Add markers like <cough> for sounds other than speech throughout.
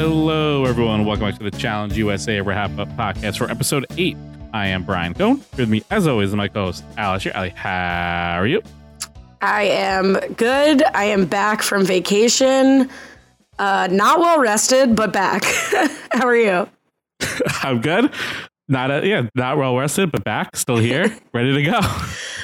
Hello, everyone. Welcome back to the Challenge USA Wrap Up Podcast for episode eight. I am Brian Cohen. With me, as always, is my co-host Ali Lasher, Ali, how are you? I am good. I am back from vacation. Uh, not well rested, but back. <laughs> How are you? <laughs> I'm good. Not a, yeah, not well rested, but back, still here, <laughs> ready to go.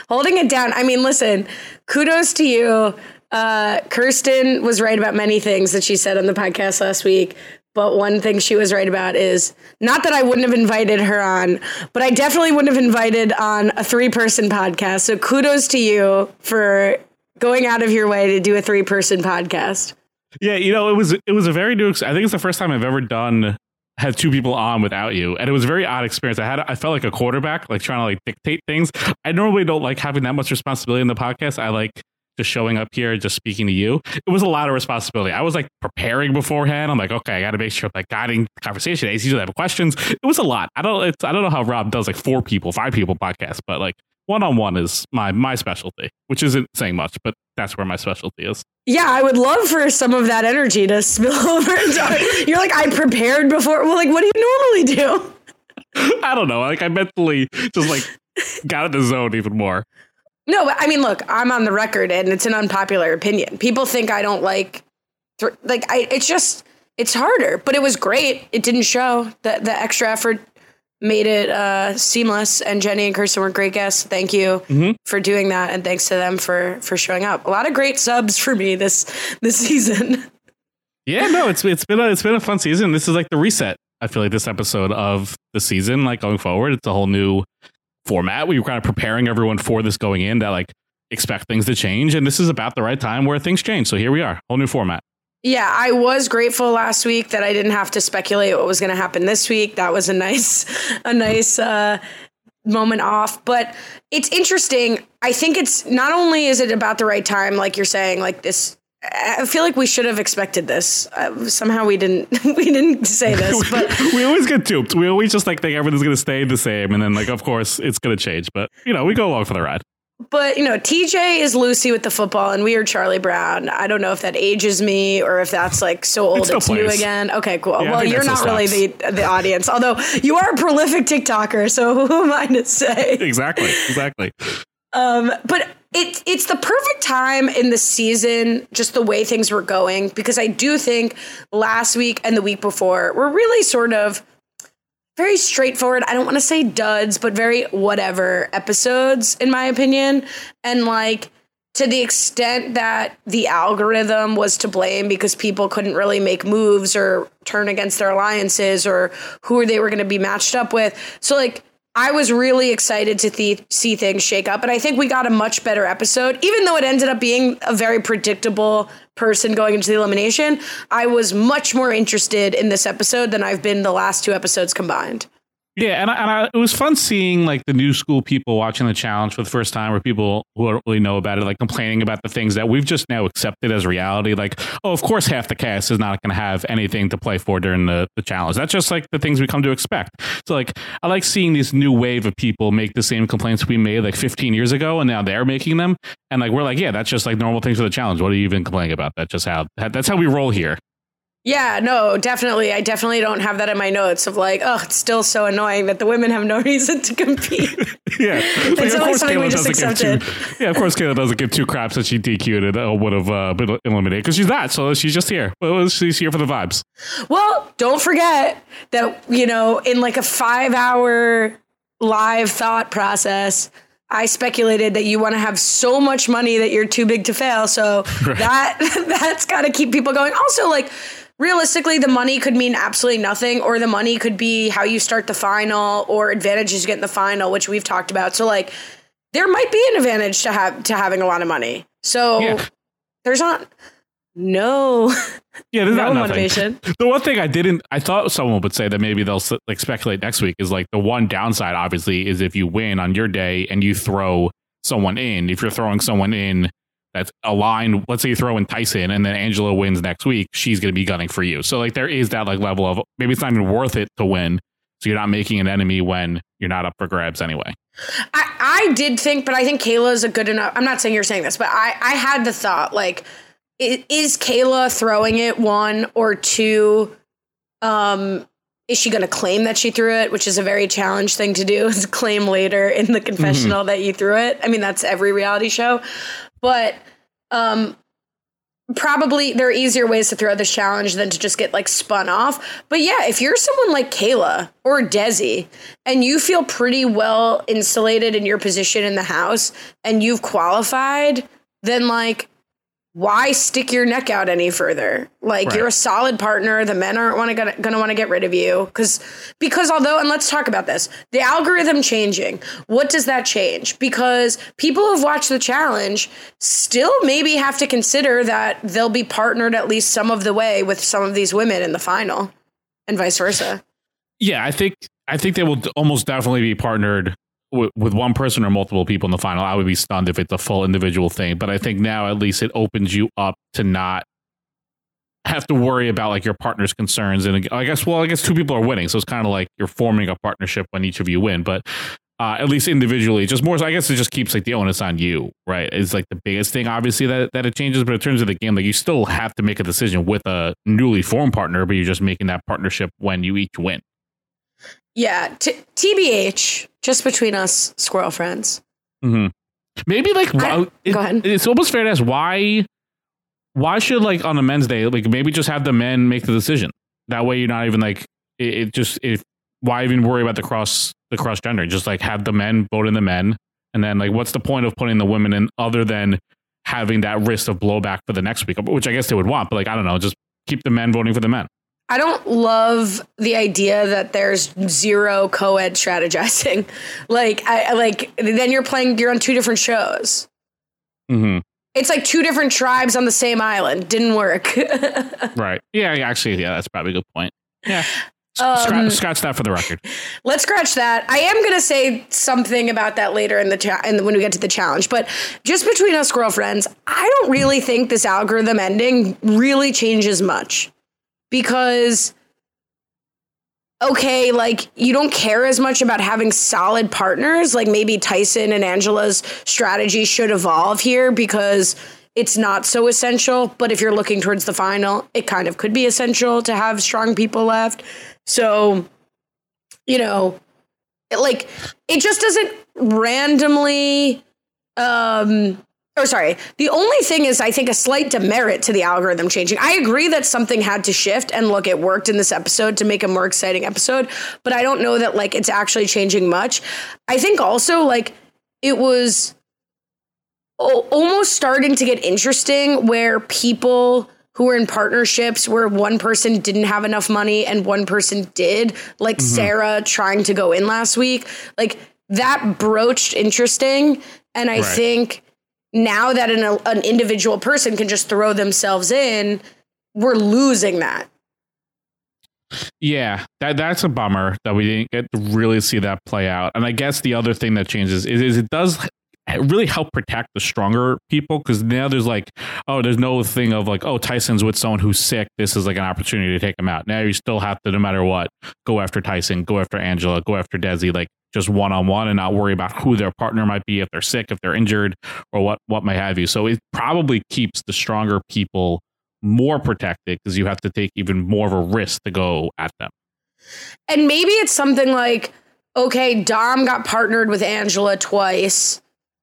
Holding it down. I mean, listen, kudos to you. Uh, Kirsten was right about many things that she said on the podcast last week. But one thing she was right about is not that I wouldn't have invited her on, but I definitely wouldn't have invited on a three person podcast. So kudos to you for going out of your way to do a three person podcast. Yeah, you know, it was it was a very new. I think it's the first time I've ever done had two people on without you, and it was a very odd experience. I had I felt like a quarterback, like trying to like dictate things. I normally don't like having that much responsibility in the podcast. I like just showing up here, just speaking to you. It was a lot of responsibility. I was like preparing beforehand. I'm like, okay, I got to make sure I'm like guiding the conversation. AC's usually have questions. It was a lot. I don't. It's I don't know how Rob does like four people, five people podcast, but like one on one is my my specialty, which isn't saying much, but that's where my specialty is. Yeah, I would love for some of that energy to spill <laughs> over. into- <laughs> You're like, I prepared before. Well, like, what do you normally do? <laughs> I don't know. Like I mentally just like got in the zone even more. No, but I mean, look, I'm on the record, and it's an unpopular opinion. People think I don't like, th- like, I. It's just, it's harder, but it was great. It didn't show that the extra effort made it uh, seamless. And Jenny and Kirsten were great guests. Thank you for doing that, and thanks to them for for showing up. A lot of great subs for me this this <laughs> season. Yeah, no, it's it's been a it's been a fun season. This is like the reset. I feel like this episode of the season, like going forward, it's a whole new format. We were kind of preparing everyone for this going in that like expect things to change, and this is about the right time where things change. So here we are, whole new format. Yeah, I was grateful last week that I didn't have to speculate what was going to happen this week. That was a nice, a nice uh, moment off. But it's interesting. I think it's not only is it about the right time, like you're saying, like this. I feel like we should have expected this. Uh, somehow we didn't. <laughs> We didn't say <laughs> this, but we always get duped. We always just like think everything's going to stay the same, and then like of course it's going to change. But you know, we go along for the ride. but you know, TJ is Lucy with the football, and we are Charlie Brown. I don't know if that ages me or if that's like so old still it's new again. Okay, cool. Yeah, well, you're not really the the audience, although you are a prolific TikToker. So <laughs> who am I to say? Exactly. Exactly. Um, but it, it's the perfect time in the season, just the way things were going, because I do think last week and the week before were really sort of very straightforward. I don't want to say duds, but very whatever episodes, in my opinion. And like, to the extent that the algorithm was to blame because people couldn't really make moves or turn against their alliances or who they were going to be matched up with. So, like, I was really excited to th- see things shake up. And I think we got a much better episode, even though it ended up being a very predictable person going into the elimination. I was much more interested in this episode than I've been the last two episodes combined. Yeah, and, I, and I, it was fun seeing like the new school people watching the challenge for the first time, or people who don't really know about it, like complaining about the things that we've just now accepted as reality. Like, oh, of course, half the cast is not going to have anything to play for during the, the challenge. That's just like the things we come to expect. So, like, I like seeing this new wave of people make the same complaints we made like 15 years ago, and now they're making them. And like, we're like, yeah, that's just like normal things for the challenge. What are you even complaining about? That's just how that's how we roll here. Yeah, no, definitely. I definitely don't have that in my notes of like, oh, it's still so annoying that the women have no <laughs> reason to compete. <laughs> Yeah, Like, It's of always course Kayla just doesn't give accepted. two. Yeah, of course Kayla doesn't give two craps that she DQ'd and would have uh, been eliminated because she's not. So she's just here. Well, she's here for the vibes. Well, don't forget that, you know, in like a five hour live thought process, I speculated that you want to have so much money that you're too big to fail. So <laughs> that that's got to keep people going. Also, like realistically, the money could mean absolutely nothing, or the money could be how you start the final or advantages you get in the final, which we've talked about. So like there might be an advantage to have to having a lot of money. So Yeah. there's not no Yeah, there's no not motivation. <laughs> The one thing I didn't, I thought someone would say that maybe they'll like speculate next week is like the one downside, obviously, is if you win on your day and you throw someone in. If you're throwing someone in that's aligned, let's say you throw in Tyson and then Angela wins next week, she's going to be gunning for you. So like there is that like level of maybe it's not even worth it to win. So you're not making an enemy when you're not up for grabs anyway. I, I did think, but I think Kayla is a good enough. I'm not saying you're saying this, but I, I had the thought like, is Kayla throwing it one or two? Um, is she going to claim that she threw it, which is a very challenge thing to do? <laughs> Is claim later in the confessional that you threw it. I mean, that's every reality show, but um, probably there are easier ways to throw this challenge than to just get like spun off. But yeah, if you're someone like Kayla or Desi and you feel pretty well insulated in your position in the house and you've qualified, then like why stick your neck out any further? Like Right. you're a solid partner. The men aren't want to gonna, gonna want to get rid of you because because although and let's talk about this, the algorithm changing. What does that change? Because people who've watched the challenge still maybe have to consider that they'll be partnered at least some of the way with some of these women in the final, and vice versa. Yeah, I think I think they will almost definitely be partnered with, one person or multiple people in the final. I would be stunned if it's a full individual thing, but I think now at least it opens you up to not have to worry about like your partner's concerns. And I guess, well, I guess two people are winning, so it's kind of like you're forming a partnership when each of you win, but. Uh, at least individually, just more. So I guess it just keeps like the onus on you, right? Is like the biggest thing, obviously that that it changes. But in terms of the game, like you still have to make a decision with a newly formed partner, but you're just making that partnership when you each win. Yeah, t- TBH, just between us, squirrel friends. hmm Maybe like I- it- go ahead. It's almost fair to ask why. Why should like on a men's day, like maybe just have the men make the decision. That way, you're not even like it, it just if why even worry about the cross the cross gender? Just like have the men vote in the men, and then like what's the point of putting the women in other than having that risk of blowback for the next week, which I guess they would want. But like I don't know, just keep the men voting for the men. I don't love the idea that there's zero co-ed strategizing. <laughs> Like I like then you're playing you're on two different shows. hmm It's like two different tribes on the same island. Didn't work. <laughs> Right? Yeah, actually, yeah, that's probably a good point. Yeah, Um, scratch, that for the record. <laughs> Let's scratch that. I am going to say something about that later in the cha- in when we get to the challenge. But just between us girlfriends, I don't really think this algorithm ending really changes much because okay, like you don't care as much about having solid partners. Like maybe Tyson and Angela's strategy should evolve here because it's not so essential. But if you're looking towards the final, it kind of could be essential to have strong people left. So, you know, it, like it just doesn't randomly um or sorry. The only thing is i think a slight demerit to the algorithm changing. I agree that something had to shift and look it worked in this episode to make a more exciting episode but i don't know that like it's actually changing much. I think also like it was o- almost starting to get interesting where people who were in partnerships where one person didn't have enough money and one person did like mm-hmm. sarah trying to go in last week. Like that broached interesting and i Right. think now that an, an individual person can just throw themselves in we're losing that Yeah, that that's a bummer that we didn't get to really see that play out. And I guess the other thing that changes is, is it does really help protect the stronger people because now there's like, oh, there's no thing of like, oh, Tyson's with someone who's sick. This is like an opportunity to take him out. Now you still have to, no matter what, go after Tyson, go after Angela, go after Desi, like just one on one, and not worry about who their partner might be if they're sick, if they're injured, or what what might have you. So it probably keeps the stronger people more protected because you have to take even more of a risk to go at them. And maybe it's something like, okay, Dom got partnered with Angela twice.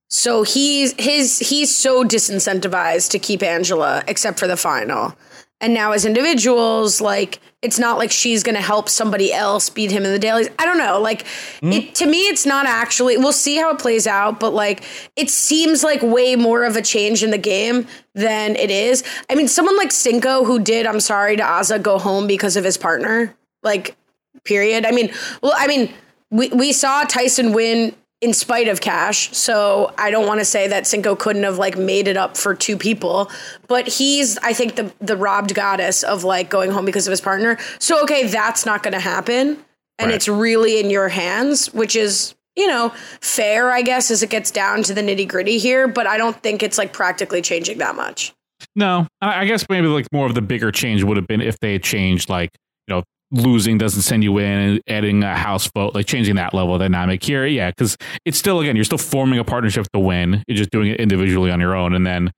So he's his he's so disincentivized to keep Angela except for the final. And now as individuals, like it's not like she's gonna help somebody else beat him in the dailies. I don't know. Like hmm? it to me, it's not actually we'll see how it plays out, but like it seems like way more of a change in the game than it is. I mean, someone like Cinco who did I'm sorry to Aza go home because of his partner. Like period. I mean, well, I mean, we, we saw Tyson win in spite of cash. So I don't want to say that Cinco couldn't have like made it up for two people, but he's I think the the robbed goddess of like going home because of his partner. So okay, that's not going to happen and Right. it's really in your hands, which is you know, fair, I guess, as it gets down to the nitty gritty here, but I don't think it's like practically changing that much. No, I I guess maybe like more of the bigger change would have been if they had changed like you know losing doesn't send you in and adding a house vote like changing that level dynamic here. Yeah, because it's still again you're still forming a partnership to win. You're just doing it individually on your own, and then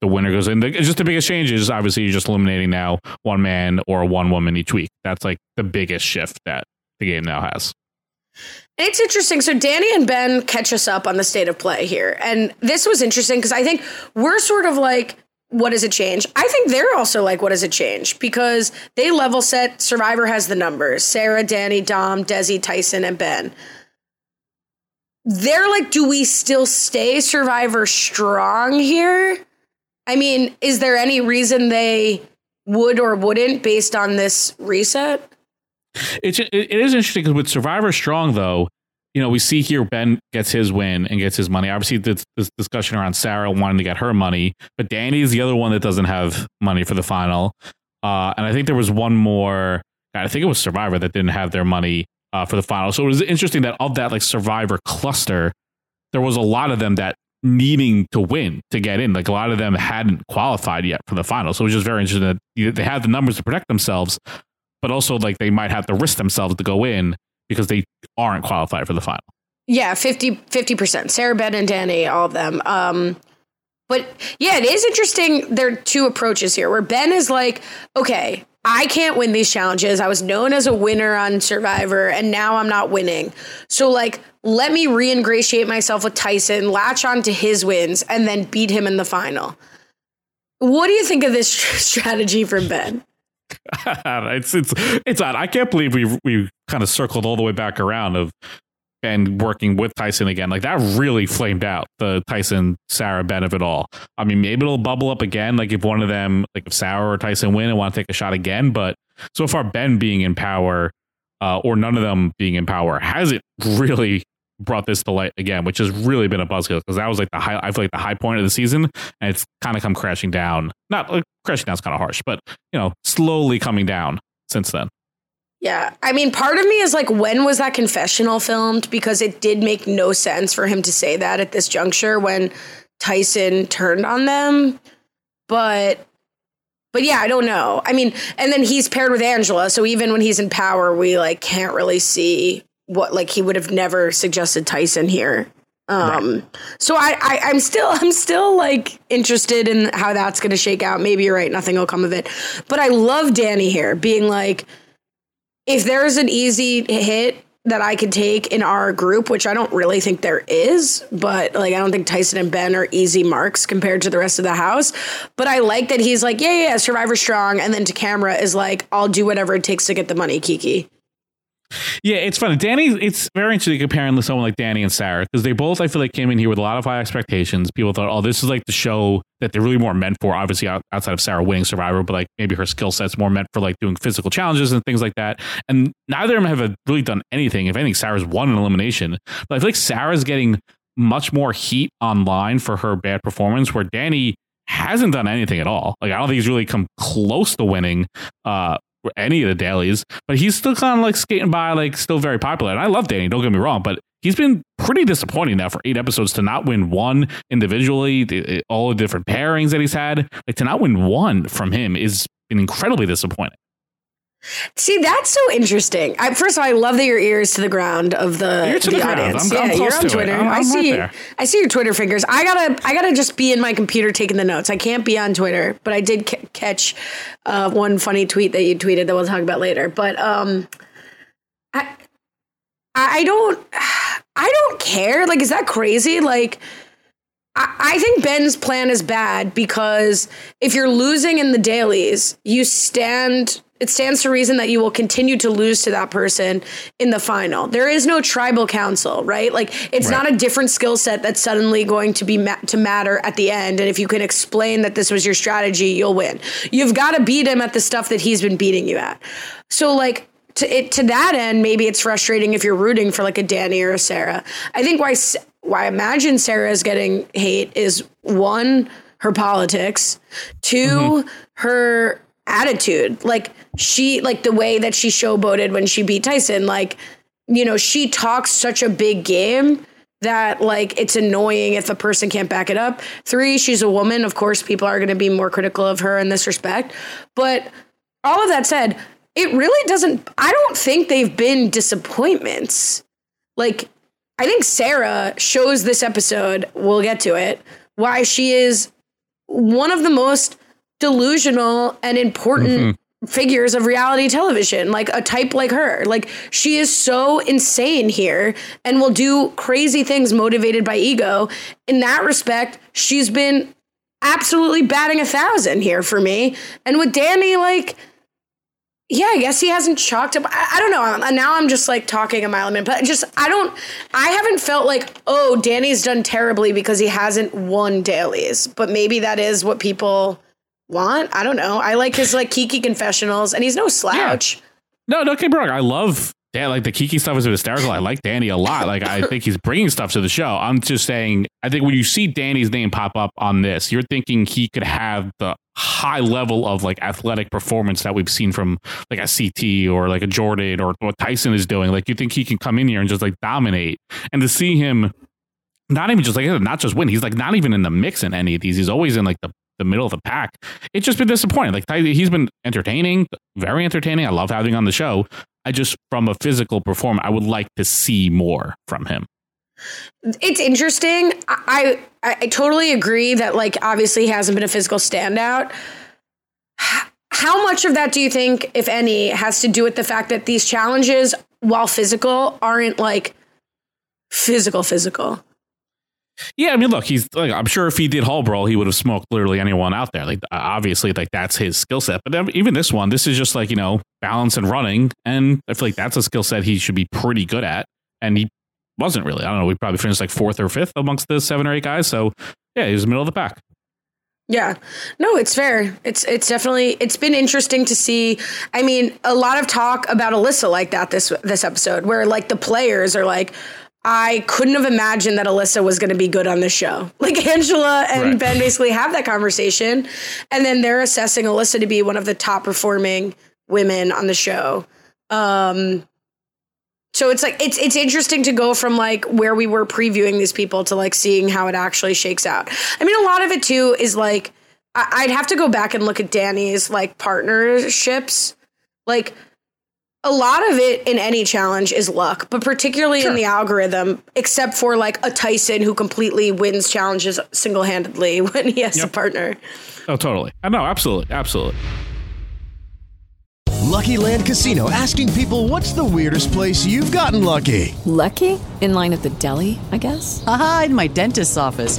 the winner goes in. Just the biggest change is obviously you're just eliminating now one man or one woman each week. That's like the biggest shift that the game now has. It's interesting. So Danny and Ben catch us up on the state of play here. And this was interesting because I think we're sort of like, what does it change? I think they're also like, what does it change? Because they level set, Survivor has the numbers Sarah, Danny, Dom, Desi, Tyson, and Ben. They're like, do we still stay Survivor strong here? I mean, is there any reason they would or wouldn't based on this reset? It's it, is interesting because with Survivor Strong though, you know we see here Ben gets his win and gets his money. Obviously, this, this discussion around Sarah wanting to get her money, but Danny is the other one that doesn't have money for the final. Uh, and I think there was one more. I think it was Survivor that didn't have their money uh, for the final. So it was interesting that of that like Survivor cluster, there was a lot of them that needing to win to get in. Like a lot of them hadn't qualified yet for the final. So it was just very interesting that they had the numbers to protect themselves, but also like they might have to risk themselves to go in because they aren't qualified for the final. Yeah, 50 percent. Sarah, Ben, and Danny, all of them. Um, but yeah, it is interesting. There are two approaches here where Ben is like, okay, I can't win these challenges. I was known as a winner on Survivor, and now I'm not winning. So like, let me re-ingratiate myself with Tyson, latch on to his wins, and then beat him in the final. What do you think of this <laughs> strategy from Ben? <laughs> it's it's it's odd. I can't believe we we kind of circled all the way back around of and working with Tyson again. Like that really flamed out the Tyson Sarah Ben of it all. I mean, maybe it'll bubble up again. Like if one of them, like if Sarah or Tyson win and want to take a shot again. But so far, Ben being in power, uh, or none of them being in power, hasn't really brought this to light again, which has really been a buzzkill because that was like the high. I feel like the high point of the season, and it's kind of come crashing down. Not like, crashing down is kind of harsh, but you know, slowly coming down since then. Yeah. I mean, part of me is like, when was that confessional filmed? Because it did make no sense for him to say that at this juncture when Tyson turned on them. But but yeah, I don't know. I mean, and then he's paired with Angela, so even when he's in power, we like can't really see what like he would have never suggested Tyson here. Um, so I, I, I'm still, <laughs> I'm still like interested in how that's going to shake out. Maybe you're right. Nothing will come of it, but I love Danny here being like, if there's an easy hit that I could take in our group, which I don't really think there is, but like I don't think Tyson and Ben are easy marks compared to the rest of the house. But I like that he's like, yeah, yeah, yeah, Survivor strong, and then to camera is like, I'll do whatever it takes to get the money, Kiki. Yeah, it's funny. Danny, it's very interesting comparing to someone like Danny and Sarah because they both, I feel like, came in here with a lot of high expectations. People thought, oh, this is like the show that they're really more meant for. Obviously, outside of Sarah winning Survivor, but like maybe her skill set's more meant for like doing physical challenges and things like that. And neither of them have really done anything. If anything, Sarah's won an elimination, but I feel like Sarah's getting much more heat online for her bad performance, where Danny hasn't done anything at all. Like I don't think he's really come close to winning uh any of the dailies, but he's still kind of like skating by, like still very popular. And I love Danny, don't get me wrong, but he's been pretty disappointing now for eight episodes to not win one individually. the- all the different pairings that he's had, like to not win one from him is incredibly disappointing. See, that's so interesting. I, first of all, I love that your ears to the ground of the, to the, the audience. I'm- I'm yeah, close you're on. Twitter. I'm- I I'm see. right. I see your Twitter fingers. I gotta, I gotta just be in my computer taking the notes. I can't be on Twitter, but I did ca- catch uh, one funny tweet that you tweeted that we'll talk about later. But um, I, I don't, I don't care. Like, is that crazy? Like. I I think Ben's plan is bad because if you're losing in the dailies, you stand. It stands to reason that you will continue to lose to that person in the final. There is no tribal council, right? Like it's Right. not a different skill set that's suddenly going to be ma- to matter at the end. And if you can explain that this was your strategy, you'll win. You've got to beat him at the stuff that he's been beating you at. So like to it to that end, maybe it's frustrating if you're rooting for like a Danny or a Sarah. I think why why I imagine Sarah is getting hate is one her politics, 2 mm-hmm. her attitude. Like she like the way that she showboated when she beat Tyson. Like you know she talks such a big game that like it's annoying if a person can't back it up. Three, she's a woman. Of course, people are going to be more critical of her in this respect. But all of that said, it really doesn't. I don't think they've been disappointments. Like, I think Sarah shows this episode, we'll get to it, why she is one of the most delusional and important mm-hmm. figures of reality television, like a type like her. Like, she is so insane here and will do crazy things motivated by ego. In that respect, she's been absolutely batting a thousand here for me. And with Danny, like, yeah, I guess he hasn't chalked up. I, I don't know. I'm- Now I'm just like talking a mile a minute, but just I don't. I haven't felt like oh, Danny's done terribly because he hasn't won dailies. But maybe that is what people want. I don't know. I like his like Kiki confessionals, and he's no slouch. No, don't get me wrong. I love Dan. Like the Kiki stuff is hysterical. I like Danny a lot. Like I think he's bringing stuff to the show. I'm just saying. I think when you see Danny's name pop up on this, you're thinking he could have the high level of like athletic performance that we've seen from like a CT or like a Jordan or what Tyson is doing. Like you think he can come in here and just like dominate, and to see him not even just like not just win. He's like not even in the mix in any of these. He's always in like the, the middle of the pack. It's just been disappointing. Like he's been entertaining, very entertaining. I love having on the show. I just from a physical performance, I would like to see more from him. It's interesting. I, I I totally agree that like obviously he hasn't been a physical standout. How much of that do you think, if any, has to do with the fact that these challenges, while physical, aren't like physical physical? Yeah, I mean, look, he's like I'm sure if he did Hall Brawl, he would have smoked literally anyone out there. Like obviously, like that's his skill set. But even this one, this is just like you know balance and running, and I feel like that's a skill set he should be pretty good at, and he wasn't really. I don't know. We probably finished like fourth or fifth amongst the seven or eight guys. So yeah, he was middle of the pack. Yeah. No, it's fair. It's it's definitely it's been interesting to see. I mean, a lot of talk about Alyssa like that this this episode where like the players are like I couldn't have imagined that Alyssa was going to be good on the show. <laughs> Like Angela and Right. Ben basically have that conversation and then they're assessing Alyssa to be one of the top performing women on the show. Um so it's like it's it's interesting to go from like where we were previewing these people to like seeing how it actually shakes out. I mean, a lot of it too is like I- I'd have to go back and look at Danny's like partnerships. Like a lot of it in any challenge is luck, but particularly in the algorithm, except for like a Tyson who completely wins challenges single handedly <laughs> when he has a partner. Oh, totally. Uh, I know, absolutely, absolutely. Lucky Land Casino asking people what's the weirdest place you've gotten lucky? Lucky? In line at the deli, I guess? Aha, in my dentist's office.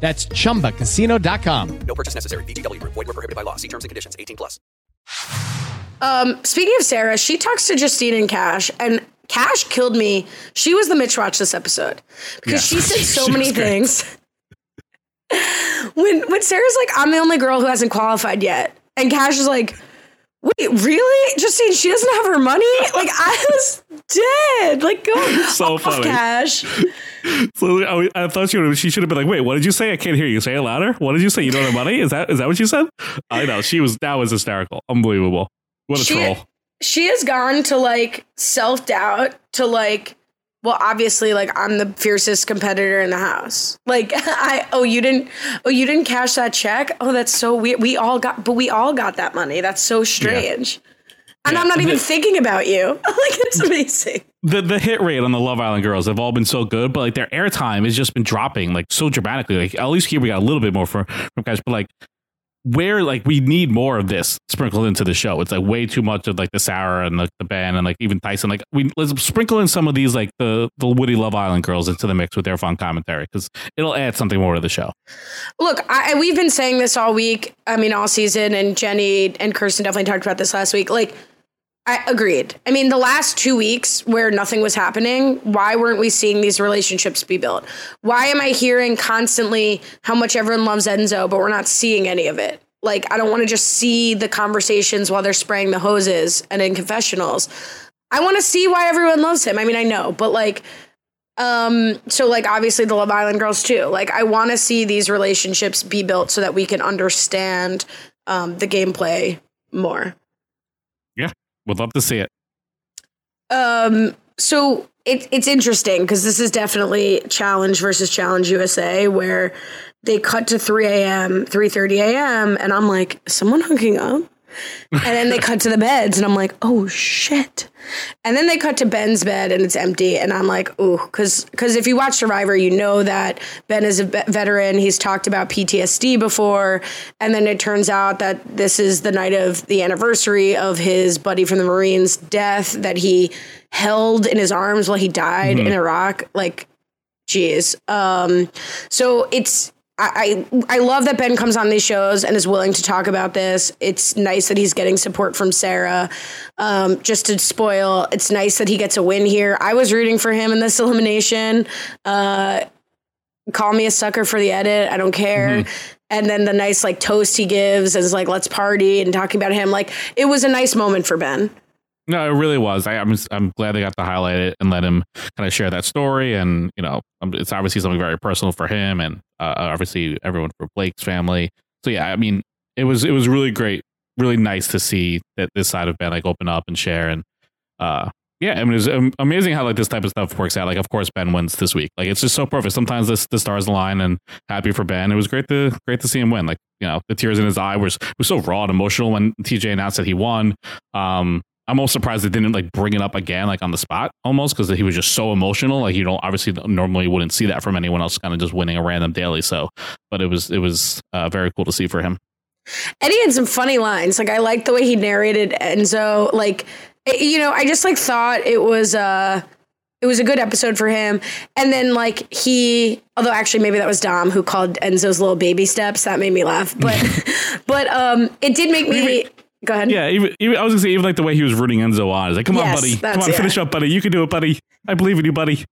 That's chumbacasino.com. No purchase necessary. VGW Group. Void were prohibited by law. See terms and conditions. 18 plus. Um, speaking of Sarah, she talks to Justine and Cash, and Cash killed me. She was the Mitch watch this episode because Yeah. she said <laughs> so She many things. when when Sarah's like, "I'm the only girl who hasn't qualified yet," and Cash is like, "Wait, really, Justine? She doesn't have her money? Like I was dead. Like go <laughs> So off, funny. Cash." So I, I thought she would. She should have been like, "Wait, what did you say? I can't hear you. Say it louder. What did you say? You don't have money? Is that is that what you said?" I know she was. That was hysterical. Unbelievable. What a she, troll. She has gone to like self doubt to like, well, obviously, like I'm the fiercest competitor in the house. Like <laughs> I, oh, you didn't, oh, you didn't cash that check. Oh, that's so weird. We all got, but we all got that money. That's so strange. And Yeah, I'm not even thinking about you. <laughs> like it's <laughs> amazing. The the hit rate on the Love Island girls have all been so good, but like their airtime has just been dropping like so dramatically. Like at least here we got a little bit more from from guys, but like where like we need more of this sprinkled into the show. It's like way too much of like the Sarah and the, the Ben and like even Tyson. Like we let's sprinkle in some of these like the the Woody Love Island girls into the mix with their fun commentary because it'll add something more to the show. Look, I, we've been saying this all week. I mean, all season, and Jenny and Kirsten definitely talked about this last week. Like, I agreed. I mean, the last two weeks where nothing was happening, why weren't we seeing these relationships be built? Why am I hearing constantly how much everyone loves Enzo, but we're not seeing any of it? Like, I don't want to just see the conversations while they're spraying the hoses and in confessionals. I want to see why everyone loves him. I mean, I know, but like, um, so like obviously the Love Island girls too. Like, I want to see these relationships be built so that we can understand um, the gameplay more. Would love to see it. Um, so it, it's interesting because this is definitely challenge versus challenge USA where they cut to 3 a.m., 3.30 a.m. And I'm like, someone hooking up? And then they cut to the beds and I'm like, oh shit. And then they cut to Ben's bed and it's empty. And I'm like, ooh, because because if you watch Survivor, you know that Ben is a ve- veteran. He's talked about PTSD before. And then it turns out that this is the night of the anniversary of his buddy from the Marines' death that he held in his arms while he died Mhm. in Iraq. Like, geez. Um, so it's I, I love that Ben comes on these shows and is willing to talk about this. It's nice that he's getting support from Sarah. Um, just to spoil, it's nice that he gets a win here. I was rooting for him in this <laughs> elimination. Uh, call me a sucker for the edit. I don't care. And then the nice like toast he gives is like let's party and talking about him. Like it was a nice moment for Ben. No, it really was. I, I'm I'm glad they got to highlight it and let him kind of share that story. And you know, um, it's obviously something very personal for him, and uh, obviously everyone for Blake's family. So yeah, I mean, it was it was really great, really nice to see that this side of Ben like open up and share. And uh, Yeah, I mean, it's um, amazing how like this type of stuff works out. Like, of course, Ben wins this week. Like, it's just so perfect. Sometimes this the stars align, and happy for Ben. It was great to great to see him win. Like, you know, the tears in his eye was was so raw and emotional when TJ announced that he won. Um, I'm almost surprised they didn't like bring it up again, like on the spot, almost because he was just so emotional. Like, you don't obviously normally wouldn't see that from anyone else, kind of just winning a random daily. So, but it was it was uh, very cool to see for him. And he had some funny lines. Like I liked the way he narrated Enzo. Like it- you know, I just like thought it was uh it was a good episode for him. And then like he although actually maybe that was Dom who called Enzo's little baby steps. That made me laugh. But <laughs> but um it did make me go ahead. Yeah, even, even I was gonna say even like the way he was rooting Enzo on. He's like, "Come on, buddy, come on, yeah. finish up, buddy. You can do it, buddy. I believe in you, buddy."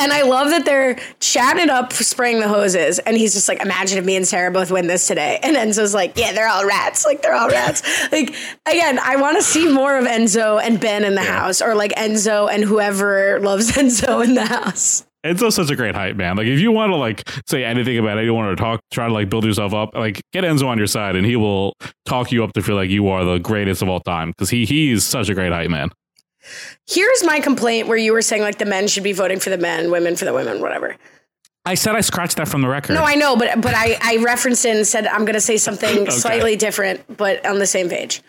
And I love that they're chatting up spraying the hoses. And he's just like, imagine if me and Sarah both win this today. And Enzo's like, yeah, they're all rats. Like, they're all rats. <laughs> like, again, I want to see more of Enzo and Ben in the house, or like Enzo and whoever loves <laughs> Enzo in the house. Enzo's such a great hype man. Like if you want to like say anything about it, you want to talk, try to like build yourself up, like get Enzo on your side, and he will talk you up to feel like you are the greatest of all time because he he is such a great hype man. Here's my complaint where you were saying like the men should be voting for the men, women for the women, whatever. I said I scratched that from the record. No, I know, but but I, I referenced it and said I'm going to say something <laughs> Okay. slightly different, but on the same page.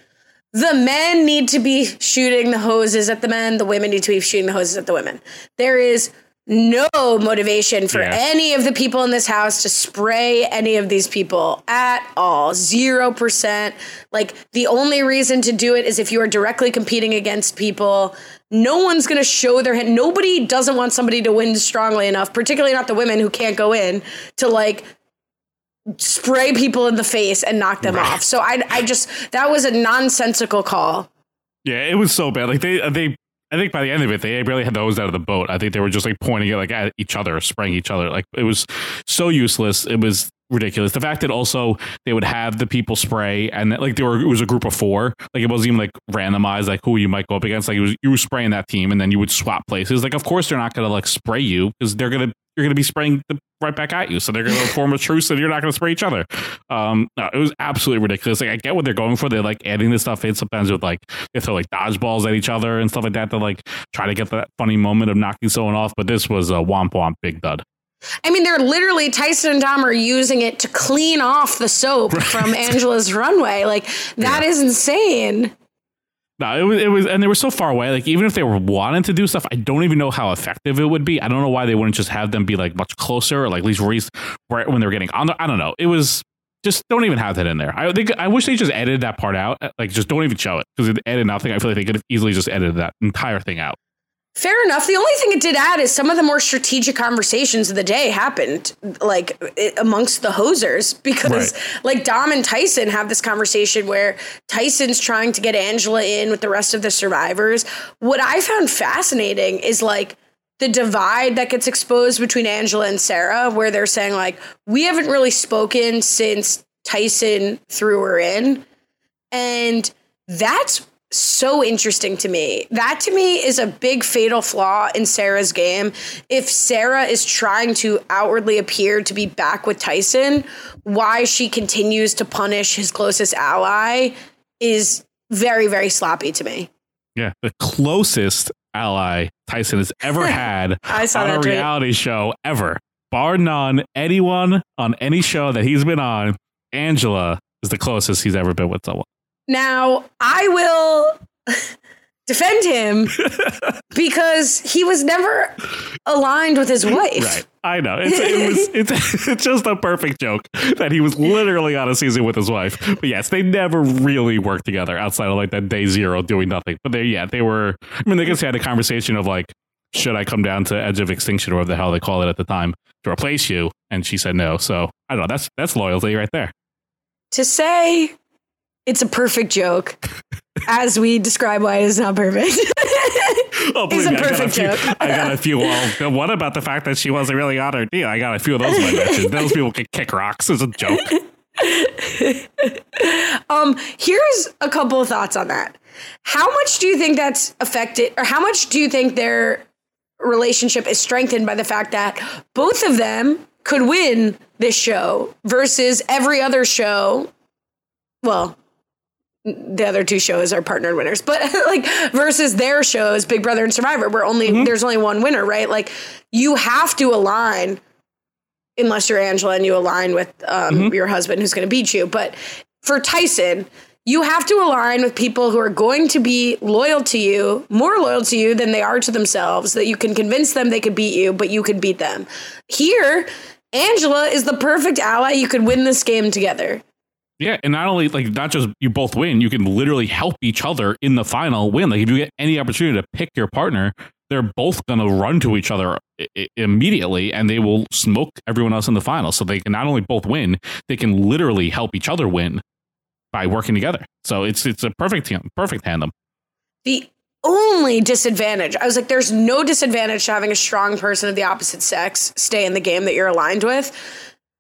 The men need to be shooting the hoses at the men. The women need to be shooting the hoses at the women. There is no motivation for Yeah. any of the people in this house to spray any of these people at all. Zero percent. Like the only reason to do it is if you are directly competing against people. No one's going to show their hand. Nobody doesn't want somebody to win strongly enough, particularly not the women who can't go in to like spray people in the face and knock them off. So I, I just that was a nonsensical call. Yeah, it was so bad. Like they they I think by the end of it, they barely had the hose out of the boat. I think they were just like pointing it like at each other, spraying each other. Like it was so useless. It was ridiculous. The fact that also they would have the people spray and like there were it was a group of four. Like it wasn't even like randomized like who you might go up against. Like it was you were spraying that team and then you would swap places. Like of course they're not gonna like spray you because they're gonna you're gonna be spraying the, right back at you. So they're gonna form a truce and you're not gonna spray each other. Um no, it was absolutely ridiculous. Like I get what they're going for. They're like adding this stuff in sometimes with like they throw like dodgeballs at each other and stuff like that to like try to get that funny moment of knocking someone off. But this was a womp womp big dud. I mean, they're literally Tyson and Dom are using it to clean off the soap from Angela's runway. Like that is insane. No, it was it was, and they were so far away. Like even if they were wanting to do stuff, I don't even know how effective it would be. I don't know why they wouldn't just have them be like much closer, or like at least right when they were getting on. The, I don't know. It was just don't even have that in there. I think I wish they just edited that part out. Like just don't even show it because it added nothing. I feel like they could have easily just edited that entire thing out. Fair enough. The only thing it did add is some of the more strategic conversations of the day happened like i- amongst the hosers <laughs> because like Dom and Tyson have this conversation where Tyson's trying to get Angela in with the rest of the survivors. What I found fascinating is like the divide that gets exposed between Angela and Sarah where they're saying like we haven't really spoken since Tyson threw her in. And that's so interesting to me. That to me is a big fatal flaw in Sarah's game. If Sarah is trying to outwardly appear to be back with Tyson, why she continues to punish his closest ally is very, very sloppy to me. Yeah, the closest ally Tyson has ever <laughs> had I saw on that a tweet. reality show ever, bar none. Anyone on any show that he's been on, Angela is the closest he's ever been with someone. Now, I will <laughs> defend him <laughs> because he was never aligned with his wife. Right. I know. It's, it was, <laughs> it's, it's just a perfect joke that he was literally on a season with his wife. But yes, they never really worked together outside of like that day zero doing nothing. But they, yeah, they were, I mean, they just had a conversation of like, should I come down to edge of extinction or whatever the hell they call it at the time to replace you? And she said no. So I don't know. That's, that's loyalty right there. To say it's a perfect joke, as we describe why it's not perfect, <laughs> Oh, is believe a me, I perfect few, joke. I got a few. Well, what about the fact that she wasn't really on her deal? I got a few of those mentions. <laughs> Those people could kick rocks as a joke. <laughs> um, here's a couple of thoughts on that. How much do you think that's affected, or how much do you think their relationship is strengthened by the fact that both of them could win this show versus every other show? Well, the other two shows are partnered winners, but <laughs> like versus their shows, Big Brother and Survivor, where only Mm-hmm. there's only one winner, right? Like you have to align, unless you're Angela and you align with um, Mm-hmm. your husband who's going to beat you. But for Tyson, you have to align with people who are going to be loyal to you, more loyal to you than they are to themselves. That you can convince them they could beat you, but you could beat them. Here, Angela is the perfect ally. You could win this game together. Yeah, and not only like not just you both win, you can literally help each other in the final win. Like if you get any opportunity to pick your partner, they're both going to run to each other i- immediately, and they will smoke everyone else in the final. So they can not only both win, they can literally help each other win by working together. So it's it's a perfect perfect tandem. The only disadvantage, I was like, there's no disadvantage to having a strong person of the opposite sex stay in the game that you're aligned with.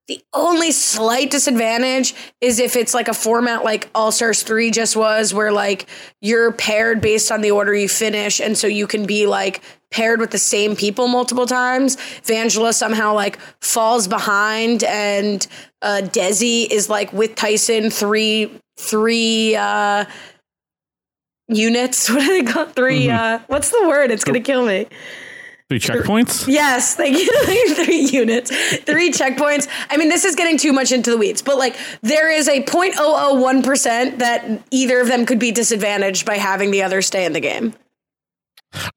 The only slight disadvantage is if it's like a format like All Stars 3 just was, where like you're paired based on the order you finish. And so you can be like paired with the same people multiple times. Vangela somehow like falls behind and uh, Desi is like with Tyson three, three, uh, units. <laughs> What do they call three? Uh, what's the word? It's gonna kill me. Three checkpoints. Yes, thank you. <laughs> three units, three checkpoints. I mean, this is getting too much into the weeds, but like there is a 0.001 percent that either of them could be disadvantaged by having the other stay in the game.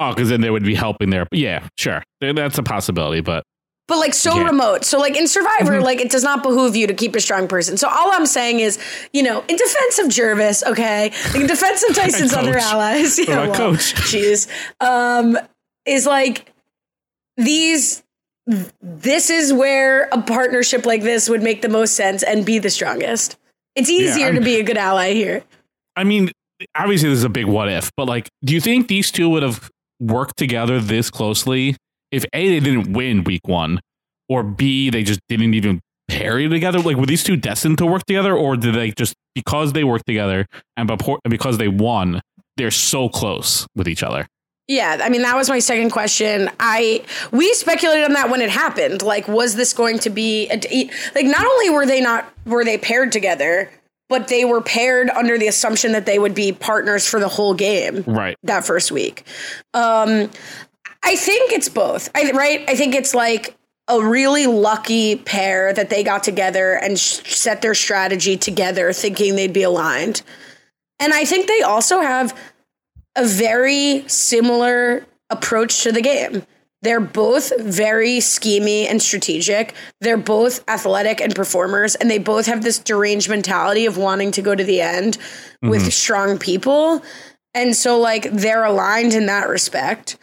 Oh, because then they would be helping there. Yeah, sure, that's a possibility, but But like so Yeah. remote. So like in Survivor, like it does not behoove you to keep a strong person. So all I'm saying is, you know, in defense of Gervase, okay, like in defense of <laughs> Tyson's other allies, <laughs> What about Coach? jeez, um, is like these. This is where a partnership like this would make the most sense and be the strongest. It's easier I'm- to be a good ally here. I mean, obviously this is a big what if, but like, do you think these two would have worked together this closely if A they didn't win week one, or B they just didn't even pair together? Like, were these two destined to work together, or did they just because they worked together and because they won, they're so close with each other? Yeah, I mean that was my second question. I we speculated on that when it happened. Like, was this going to be a like? Not only were they not were they paired together, but they were paired under the assumption that they would be partners for the whole game Right. that first week. Um, I think it's both. I right. I think it's like a really lucky pair that they got together and sh- set their strategy together, thinking they'd be aligned. And I think they also have a very similar approach to the game. They're both very schemy and strategic. They're both athletic and performers, and they both have this deranged mentality of wanting to go to the end with Mhm. strong people. And so, like, they're aligned in that respect.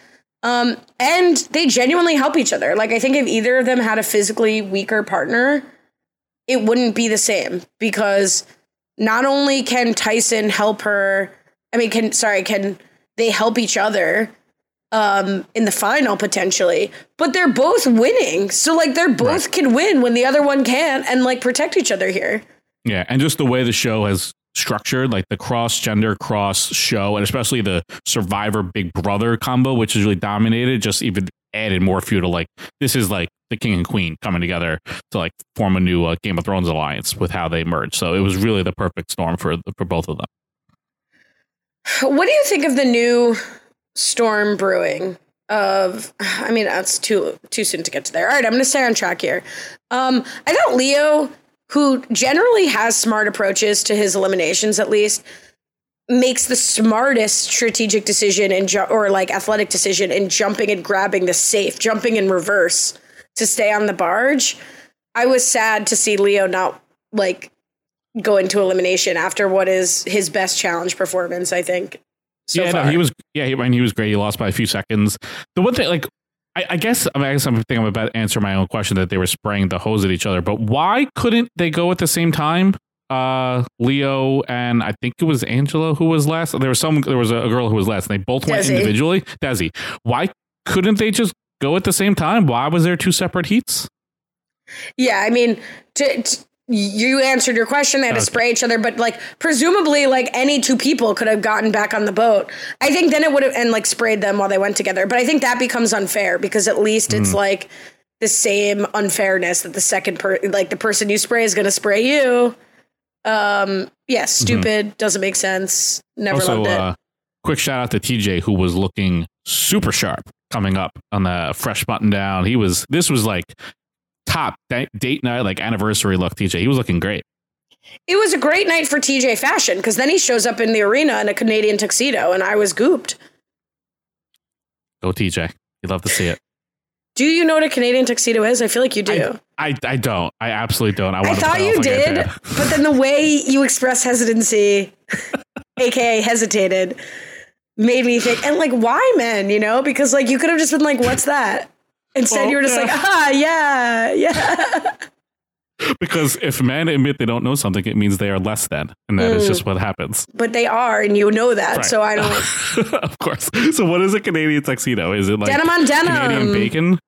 Um, and they genuinely help each other. Like, I think if either of them had a physically weaker partner, it wouldn't be the same because not only can Tyson help her, I mean, can, sorry, can they help each other um, in the final potentially, but they're both winning. So, like, they're both can win when the other one can't and, like, protect each other here. Yeah, and just the way the show has structured, like the cross gender cross show, and especially the Survivor Big Brother combo, which is really dominated, just even added more fuel to like this is like the king and queen coming together to like form a new uh, Game of Thrones alliance with how they merge. So it was really the perfect storm for for both of them. What do you think of the new storm brewing? Of, I mean, that's too too soon to get to there. All right, I'm going to stay on track here. Um, I thought Leo, who generally has smart approaches to his eliminations, at least, makes the smartest strategic decision and ju- or like athletic decision in jumping and grabbing the safe, jumping in reverse to stay on the barge. I was sad to see Leo not like go into elimination after what is his best challenge performance. I think. So yeah, far. no, he was. Yeah, he, I mean, he was great. He lost by a few seconds. The one thing, like, I, I guess, I, mean, I guess I'm thinking I'm about to answer my own question that they were spraying the hose at each other. But why couldn't they go at the same time? Uh, Leo and I think it was Angela who was last. There was some. There was a, a girl who was last, and they both went Desi. individually. Desi, why couldn't they just go at the same time? Why was there two separate heats? Yeah, I mean, to, to- you answered your question. They had to spray each other, but like presumably, like any two people could have gotten back on the boat. I think then it would have and like sprayed them while they went together. But I think that becomes unfair because at least it's Mm. like the same unfairness that the second per like the person you spray is going to spray you. Um, yeah, stupid, doesn't make sense. Never also, loved it. uh, quick shout out to TJ who was looking super sharp coming up on the fresh button down. He was this was like top date night, like anniversary look. TJ, he was looking great. It was a great night for TJ Fashion because then he shows up in the arena in a Canadian tuxedo, and I was gooped. Go TJ. You'd love to see it. <laughs> Do you know what a Canadian tuxedo is? I feel like you do. I, I don't. I absolutely don't. I, I, thought you did, <laughs> but then the way you express hesitancy, <laughs> aka hesitated, made me think. And like, why men? You know, because like you could have just been like, "What's that?" Instead, Well, you were just yeah. like, "Ah, yeah, yeah." <laughs> Because if men admit they don't know something, it means they are less than, and that is Mm. just what happens. But they are, and you know that. Right. So I don't. <laughs> of course. So, what is a Canadian tuxedo? Is it like Denim on denim. Canadian bacon?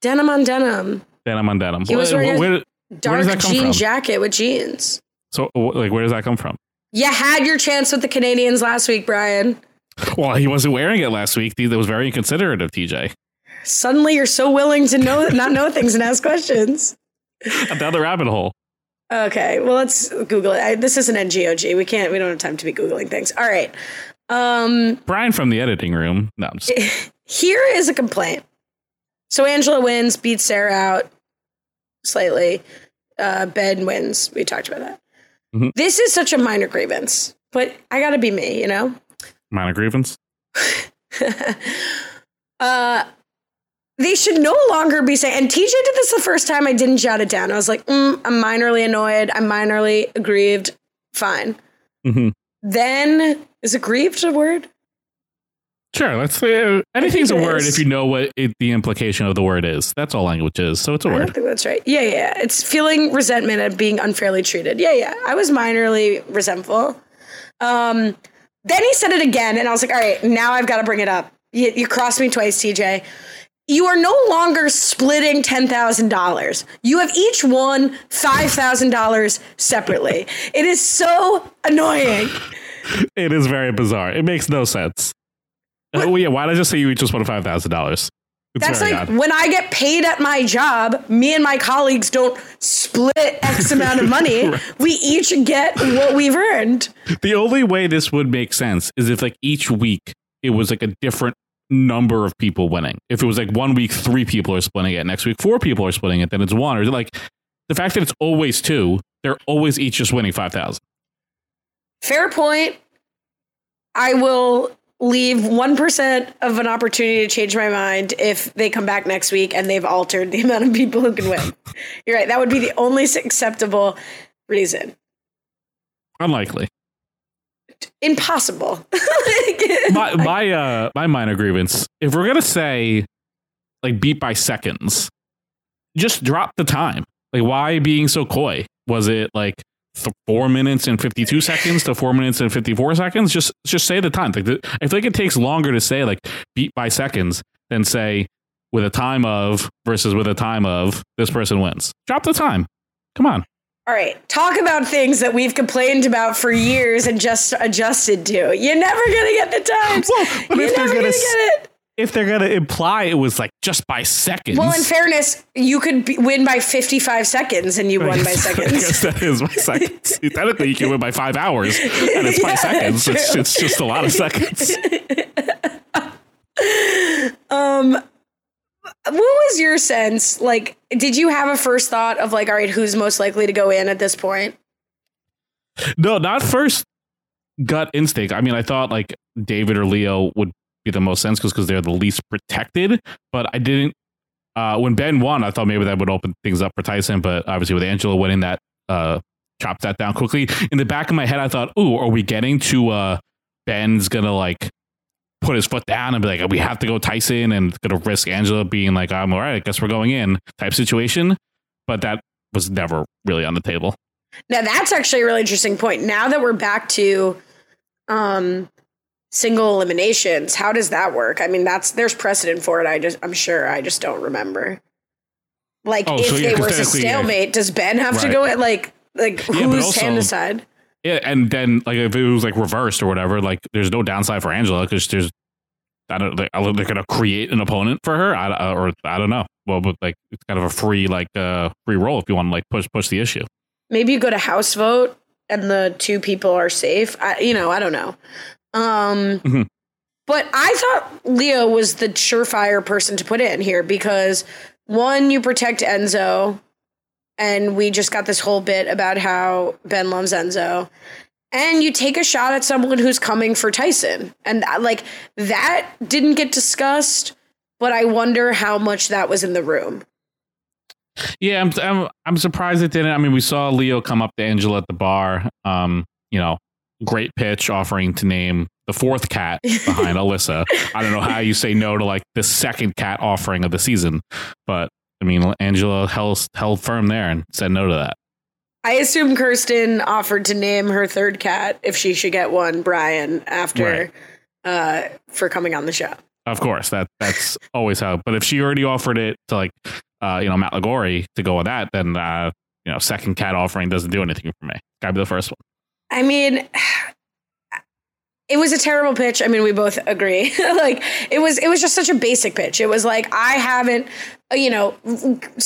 denim on denim, Denim on denim. He was Where- wearing a where, where dark does that come jean from? jacket with jeans. So, like, where does that come from? You had your chance with the Canadians last week, Brian. <laughs> Well, he wasn't wearing it last week. That was very inconsiderate of TJ. Suddenly, you're so willing to know not know things and ask questions. Down the rabbit hole. Okay, well, let's Google it. I, this is an NGOG. We can't. We don't have time to be googling things. All right. Um, Brian from the editing room. No, I'm just, <laughs> here is a complaint. So Angela wins, beats Sarah out slightly. Uh, ben wins. We talked about that. Mhm. This is such a minor grievance, but I got to be me, you know. minor grievance. <laughs> uh, they should no longer be saying. And TJ did this the first time. I didn't jot it down. I was like, mm, I'm minorly annoyed. I'm minorly aggrieved. Fine. Mm-hmm. Then is aggrieved a word? Sure. Let's say anything's a word is. if you know what it, the implication of the word is. That's all language is. So it's a I word. think that's right. Yeah, yeah. It's feeling resentment at being unfairly treated. Yeah, yeah. I was minorly resentful. Um, then he said it again, and I was like, all right, now I've got to bring it up. You, you crossed me twice, TJ. You are no longer splitting $10,000. You have each won $5,000 separately. it is so annoying. It is very bizarre. It makes no sense. Uh, well, yeah. Why did I just say you each just won five thousand dollars? It's That's like odd. when I get paid at my job, me and my colleagues don't split X <laughs> amount of money. We each get what we've earned. The only way this would make sense is if like each week it was like a different number of people winning. If it was like one week three people are splitting it, next week four people are splitting it, then it's one. Or like the fact that it's always two, they're always each just winning five thousand. Fair point. I will leave 1% of an opportunity to change my mind if they come back next week and they've altered the <laughs> amount of people who can win. You're right. That would be the only acceptable reason. Unlikely. Impossible. <laughs> <laughs> my my uh my minor grievance. If we're gonna say like beat by seconds, just drop the time. Like why being so coy? Was it like th- four minutes and fifty two seconds to four minutes and fifty four seconds? Just just say the time. Like I feel like it takes longer to say like beat by seconds than say with a time of versus with a time of this person wins. Drop the time. Come on. All right, talk about things that we've complained about for years and just adjusted to. You're never gonna get the times. But You're if they're never gonna gonna s- get it. If they're gonna imply it was like just by seconds. Well, in fairness, you could be, win by 55 seconds and you won by <laughs> I guess seconds. <laughs> that is by <laughs> seconds. Technically, you can win by five hours, and it's by Yeah, seconds. It's, it's just a lot of seconds. Um, what was your sense? Like, did you have a first thought of like, all right, who's most likely to go in at this point? No, not first gut instinct. I mean, I thought like David or Leo would be the most sense because they're the least protected. But I didn't. Uh, when Ben won, I thought maybe that would open things up for Tyson. But obviously, with Angela winning, that uh, chopped that down quickly. In the back of my head, I thought, "Ooh, are we getting to uh, Ben's gonna like put his foot down and be like, we have to go Tyson and gonna risk Angela being like, I'm all right, I guess we're going in type situation." But that was never really on the table. Now that's actually a really interesting point. Now that we're back to um single eliminations, how does that work? I mean, that's there's precedent for it. I just I'm sure I just don't remember. Like Oh, if so yeah, they were a stalemate, does Ben have to go at like like Yeah, but whose also- hand aside? Yeah, and then like if it was like reversed or whatever, like there's no downside for Angela because there's I don't like they're gonna create an opponent for her, I, uh, or I don't know. Well, but like it's kind of a free like uh free roll if you want to like push push the issue. Maybe you go to house vote and the two people are safe. I, you know, I don't know. Um, Mhm. but I thought Leo was the surefire person to put in here because one, you protect Enzo, and we just got this whole bit about how Ben loves Enzo. And you take a shot at someone who's coming for Tyson. And uh, like that didn't get discussed, but I wonder how much that was in the room. Yeah, I'm, I'm I'm surprised it didn't. I mean, we saw Leo come up to Angela at the bar. Um, you know, great pitch offering to name the fourth cat behind <laughs> Alyssa. I don't know how you say no to like the second cat offering of the season, but I mean, Angela held held firm there and said no to that. I assume Kirsten offered to name her third cat if she should get one, Brian, after uh, for coming on the show. Of course, that that's always how. But if she already offered it to like, uh, you know, Matt Lagori to go with that, then uh, you know, second cat offering doesn't do anything for me. Gotta be the first one. I mean, it was a terrible pitch. I mean, we both agree. <laughs> like it was, it was just such a basic pitch. It was like I haven't, you know,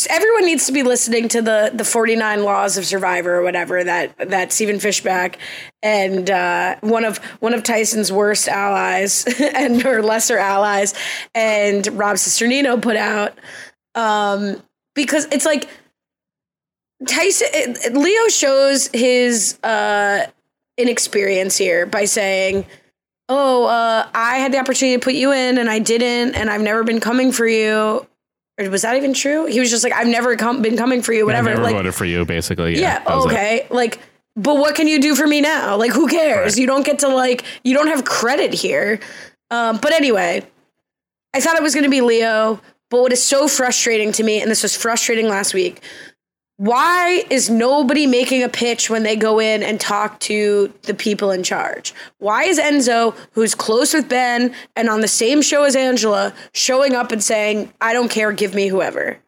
everyone needs to be listening to the the forty nine laws of Survivor or whatever that that Stephen Fishbach and uh, one of one of Tyson's worst allies <laughs> and her lesser allies and Rob Cesternino put out um, because it's like Tyson it- Leo shows his uh inexperience here by saying, "Oh, uh I had the opportunity to put you in and I didn't and I've never been coming for you." Or was that even true? He was just like, "I've never come, been coming for you, whatever." I never like voted for you, basically. Yeah. yeah, was it. okay. Like but what can you do for me now? Like who cares? You don't get to like you don't have credit here. Um but anyway, I thought it was going to be Leo, but what is so frustrating to me and this was frustrating last week why is nobody making a pitch when they go in and talk to the people in charge? Why is Enzo, who's close with Ben and on the same show as Angela, showing up and saying, I don't care, give me whoever?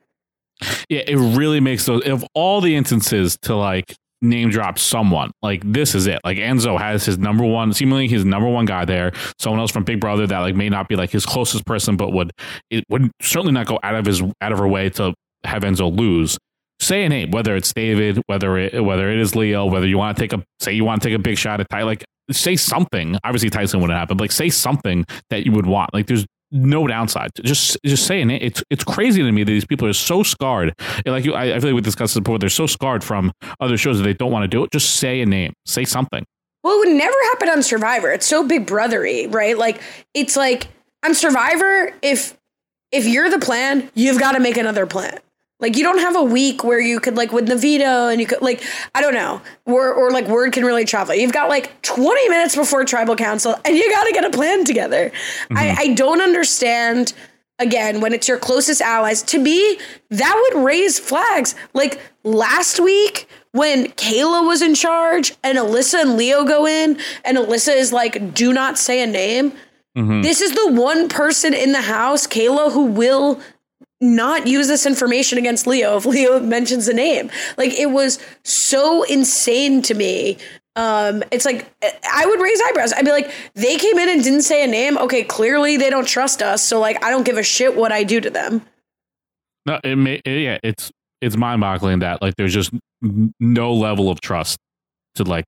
Yeah, it really makes those of all the instances to like name drop someone. Like this is it. Like Enzo has his number one, seemingly his number one guy there. Someone else from Big Brother that like may not be like his closest person, but would it would certainly not go out of his out of her way to have Enzo lose. Say a name, whether it's David, whether it whether it is Leo, whether you want to take a say you want to take a big shot at Ty, like say something. Obviously Tyson wouldn't happen. Like say something that you would want. Like there's no downside. Just just saying it. It's it's crazy to me that these people are so scarred. And Like you, I, I feel like we discussed this before. They're so scarred from other shows that they don't want to do it. Just say a name. Say something. Well, it would never happen on Survivor. It's so big brothery, right? Like it's like on Survivor, if if you're the plan, you've got to make another plan. Like you don't have a week where you could like with the veto and you could like I don't know or or like word can really travel. You've got like 20 minutes before tribal council and you got to get a plan together. I, mm-hmm. I don't understand again when it's your closest allies. To me, that would raise flags. Like last week when Kayla was in charge and Alyssa and Leo go in and Alyssa is like, "Do not say a name." Mm-hmm. This is the one person in the house, Kayla, who will not use this information against Leo if Leo <laughs> mentions the name. Like it was so insane to me. Um, it's like I would raise eyebrows. I'd be like, they came in and didn't say a name. Okay, clearly they don't trust us. So like, I don't give a shit what I do to them. No, it may, yeah, it's it's mind boggling that like there's just no level of trust to like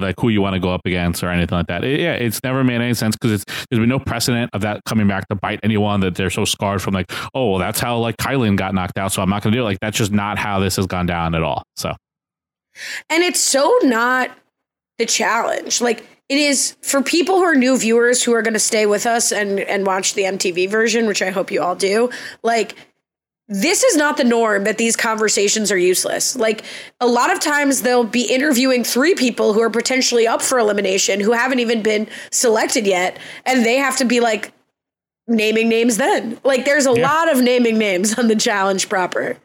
be like who you want to go up against or anything like that. It- yeah, it's never made any sense because it's there's been no precedent of that coming back to bite anyone that they're so scarred from like oh well that's how like Kyland got knocked out so I'm not gonna do it like that's just not how this has gone down at all. So And it's so not the challenge. Like it is for people who are new viewers who are going to stay with us and and watch the MTV version, which I hope you all do. Like this is not the norm that these conversations are useless. Like a lot of times they'll be interviewing three people who are potentially up for elimination who haven't even been selected yet and they have to be like naming names then. Like there's a Yeah. lot of naming names on the challenge proper.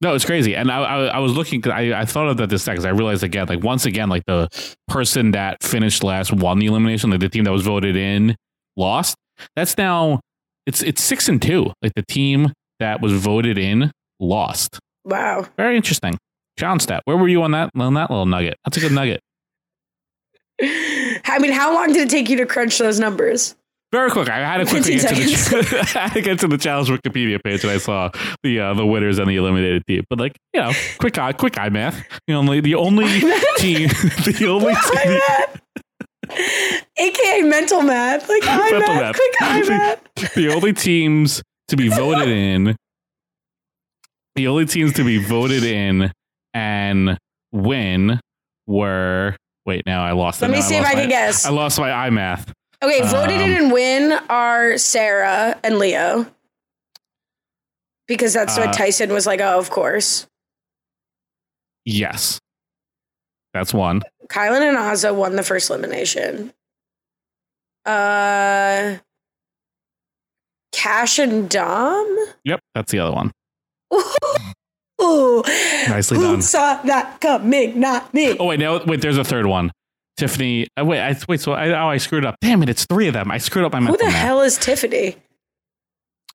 No, it's crazy. And I, I, I was looking, I, I thought of that this because I realized again, like once again, like the person that finished last won the elimination, like the team that was voted in lost. That's now it's it's six and two. Like the team that was voted in lost. Wow. Very interesting. John Stat, where were you on that on that little nugget? That's a good nugget. <laughs> I mean, how long did it take you to crunch those numbers? Very quick. I had to quickly get to the <laughs> I had to get to the challenge Wikipedia page, and I saw the uh, the winners and the eliminated team. But like you know, quick eye, quick eye math. The only the only team, <laughs> the only team, AKA mental math. Like eye Mental math, math. quick eye math. the only teams to be voted in, the only teams to be voted in and win were. Wait, now I lost. it. Let me Now see if I my- can guess. I lost my eye math. Okay, voted in Um, and win are Sarah and Leo. Because that's Uh, what Tyson was like, oh, of course. Yes, that's one. Kyland and Azah won the first elimination. Uh Cash and Dom? Yep, that's the other one. Ooh. Nicely Who done. saw that coming? Not me. Oh wait, no, wait. There's a third one. Tiffany. Uh, wait, I, wait. So I, oh, I screwed up. Damn it! It's three of them. I screwed up my Who the hell is Tiffany?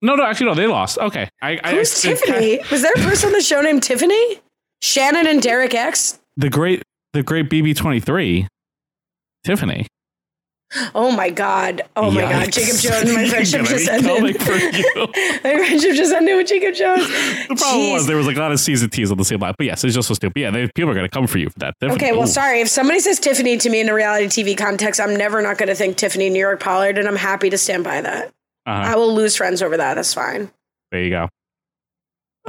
No, no, actually, no. They lost. Okay. I, I, Who's I- Tiffany? Was there a person on the show named Tiffany? Shannon and Derek X? The great, the great BB twenty three. Tiffany. Oh my god. Oh my god. Jacob Jones, <laughs> my friendship just ended. coming for you. <laughs> my friendship just ended with Jacob Jones. The problem Jeez. was there was like a lot of season T's on the same line. But yes, it's just so stupid. Yeah, they, people are going to come for you for that. Tiffany. Okay, well, Ooh. sorry. If somebody says Tiffany to me in a reality TV context, I'm never not going to think Tiffany New York Pollard, and I'm happy to stand by that. Uh-huh. I will lose friends over that. That's fine. There you go.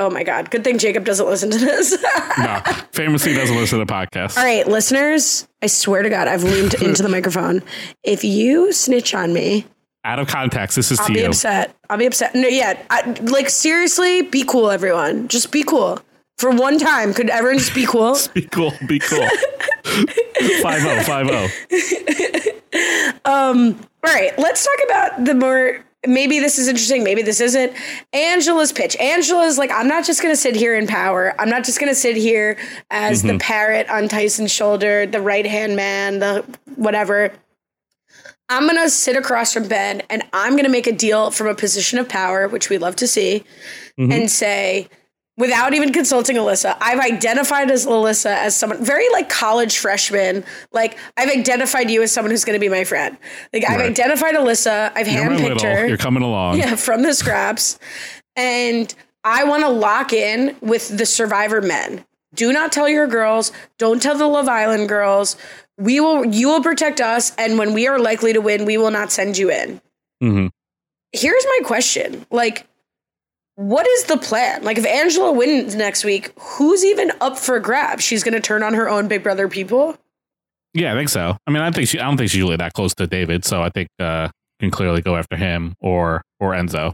Oh my God. Good thing Jacob doesn't listen to this. <laughs> No, famously doesn't listen to podcasts. All right, listeners, I swear to God, I've leaned <laughs> into the microphone. If you snitch on me, Out of context, this is I'll to be you. upset. I'll be upset. No, yeah. I, like, seriously, be cool, everyone. Just be cool. For one time, could everyone just be cool? just <laughs> Be cool. Be cool. Five zero. Five oh. zero. Um, all right, let's talk about the more maybe this is interesting, maybe this isn't. Angela's pitch. Angela's like, I'm not just gonna sit here in power. I'm not just gonna sit here as the Mhm. parrot on Tyson's shoulder, the right hand man, the whatever. I'm gonna sit across from Ben and I'm gonna make a deal from a position of power, which we love to see, Mhm. and say, without even consulting Alyssa, I've identified as Alyssa as someone very like college freshman. Like I've identified you as someone who's gonna be my friend. Like I've identified Alyssa. I've You're handpicked her. You're coming along. Yeah, from the scraps. And I want to lock in with the survivor men. Do not tell your girls. Don't tell the Love Island girls. We will you will protect us and when we are likely to win, we will not send you in. Mm-hmm. Here's my question. Like what is the plan? Like if Angela wins next week, who's even up for grabs? She's going to turn on her own Big Brother people? Yeah, I think so. I mean, I think she. I don't think she's really that close to David, so I think uh, can clearly go after him or or Enzo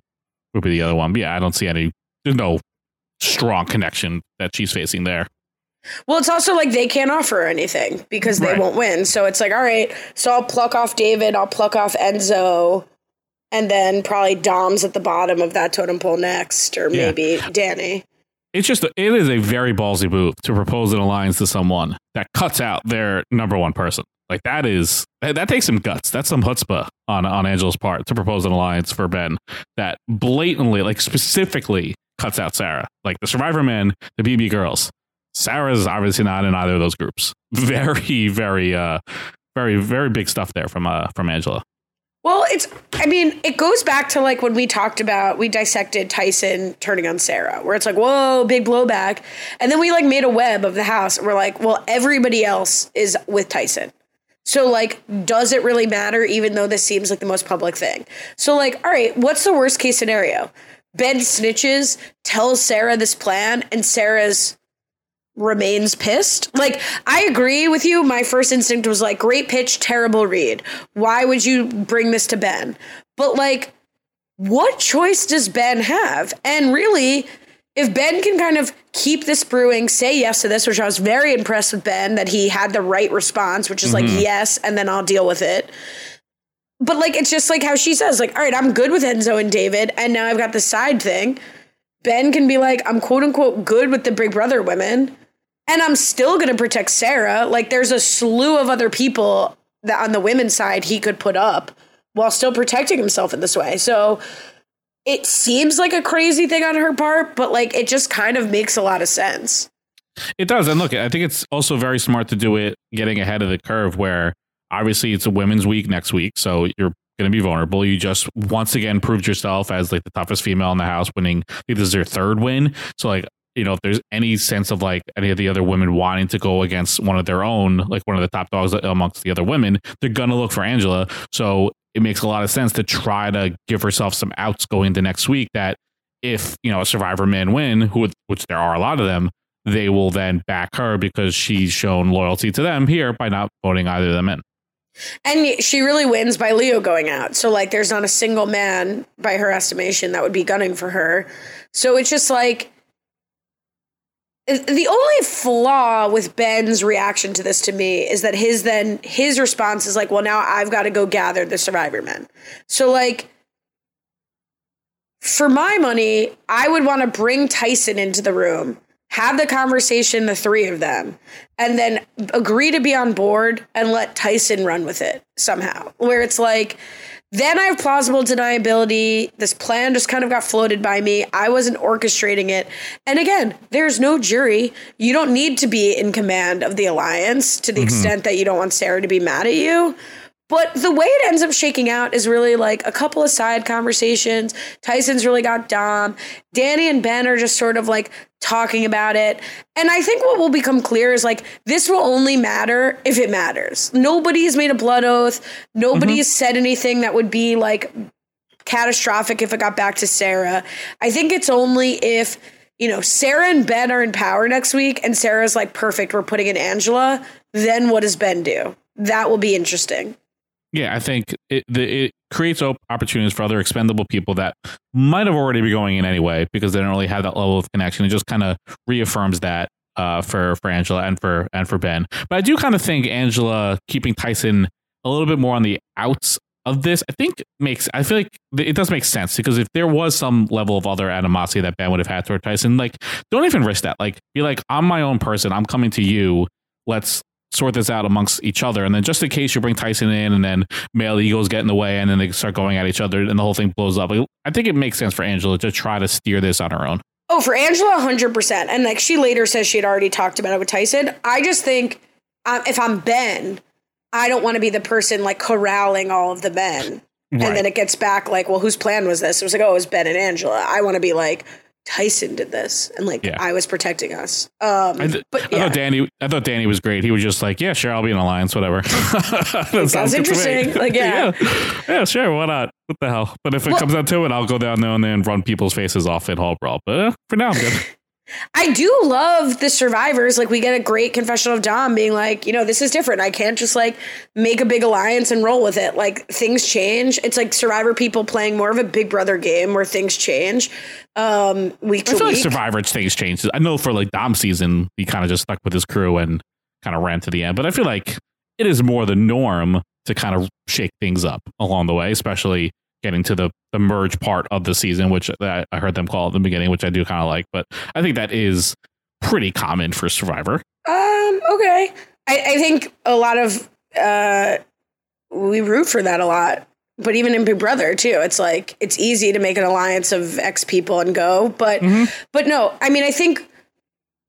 would be the other one. But yeah, I don't see any. There's no strong connection that she's facing there. Well, it's also like they can't offer anything because they Right. won't win. So it's like, all right, so I'll pluck off David, I'll pluck off Enzo, and then probably Dom's at the bottom of that totem pole next, or Yeah. maybe Danny. It's just it is a very ballsy move to propose an alliance to someone that cuts out their number one person. Like that is that, that takes some guts. That's some chutzpah on on Angela's part to propose an alliance for Ben that blatantly, like specifically, cuts out Sarah. Like the Survivor men, the BB girls. Sarah's obviously not in either of those groups. <laughs> Very, very, uh, very, very big stuff there from uh from Angela. Well, it's, I mean, it goes back to like when we talked about, we dissected Tyson turning on Sarah, where it's like, whoa, big blowback. And then we like made a web of the house. And we're like, well, everybody else is with Tyson. So, like, does it really matter, even though this seems like the most public thing? So, like, all right, what's the worst case scenario? Ben snitches, tells Sarah this plan, and Sarah's remains pissed. Like, I agree with you. My first instinct was like, great pitch, terrible read. Why would you bring this to Ben? But, like, what choice does Ben have? And really, if Ben can kind of keep this brewing, say yes to this, which I was very impressed with Ben that he had the right response, which is like Mhm. yes, and then I'll deal with it. But like it's just like how she says, like, all right, I'm good with Enzo and David, and now I've got the side thing. Ben can be like, I'm quote unquote good with the Big Brother women, and I'm still gonna protect Sarah. Like there's a slew of other people that on the women's side he could put up while still protecting himself in this way. So it seems like a crazy thing on her part, but like it just kind of makes a lot of sense. It does. And look, I think it's also very smart to do it getting ahead of the curve where obviously it's a women's week next week. So you're going to be vulnerable. You just once again proved yourself as like the toughest female in the house, winning. I think this is your third win. So like you know, if there's any sense of like any of the other women wanting to go against one of their own, like one of the top dogs amongst the other women, they're gonna look for Angela. So it makes a lot of sense to try to give herself some outs going into next week. That if you know a survivor man win, who which there are a lot of them, they will then back her because she's shown loyalty to them here by not voting either of them in. And she really wins by Leo going out. So like there's not a single man by her estimation that would be gunning for her. So it's just like the only flaw with Ben's reaction to this to me is that his then his response is like, well now I've got to go gather the survivor men. So like for my money, I would want to bring Tyson into the room, have the conversation, the three of them, and then agree to be on board and let Tyson run with it somehow. Where it's like, then I have plausible deniability. This plan just kind of got floated by me. I wasn't orchestrating it. And again, there's no jury. You don't need to be in command of the alliance to the Mhm. extent that you don't want Sarah to be mad at you. But the way it ends up shaking out is really like a couple of side conversations. Tyson's really got Dom. Danny and Ben are just sort of like talking about it. And I think what will become clear is like this will only matter if it matters. Nobody's made a blood oath. Nobody mm-hmm. has said anything that would be like catastrophic if it got back to Sarah. I think it's only if, you know, Sarah and Ben are in power next week and Sarah's like, perfect, we're putting in Angela. Then what does Ben do? That will be interesting. Yeah, I think it the, it creates op- opportunities for other expendable people that might have already been going in anyway because they don't really have that level of connection. It just kind of reaffirms that uh, for for Angela and for and for Ben. But I do kind of think Angela keeping Tyson a little bit more on the outs of this. I think makes I feel like it does make sense because if there was some level of other animosity that Ben would have had toward Tyson, like don't even risk that. Like be like, I'm my own person. I'm coming to you. Let's sort this out amongst each other. And then just in case you bring Tyson in and then male egos get in the way and then they start going at each other and the whole thing blows up. I think it makes sense for Angela to try to steer this on her own. Oh, for Angela, 100%. And like she later says she had already talked about it with Tyson. I just think um, if I'm Ben, I don't want to be the person like corralling all of the men. Right. And then it gets back like, well, whose plan was this? It was like, oh, it was Ben and Angela. I want to be like, Tyson did this. And like, Yeah. I was protecting us. Um, I, th- but I yeah. thought Danny. I thought Danny was great. He was just like, "Yeah, sure, I'll be in alliance, whatever." <laughs> that Sounds sounds good to me. interesting. Like, yeah. <laughs> yeah, yeah, sure, why not? What the hell? But if it Well- comes down to it, I'll go down there and then run people's faces off in Hall Brawl. But uh, for now, I'm good. <laughs> I do love the survivors. Like we get a great confession of Dom being like, you know, this is different. I can't just like make a big alliance and roll with it. Like things change. It's like survivor people playing more of a big brother game where things change. Um week I to feel like week. Survivor things changed. I know for like Dom season, he kind of just stuck with his crew and kind of ran to the end. But I feel like it is more the norm to kind of shake things up along the way, especially getting to the the merge part of the season, which I I heard them call at the beginning, which I do kind of like. But I think that is pretty common for Survivor. Um, okay. I, I think a lot of uh we root for that a lot. But even in Big Brother too, it's like it's easy to make an alliance of X people and go. But but no, I mean I think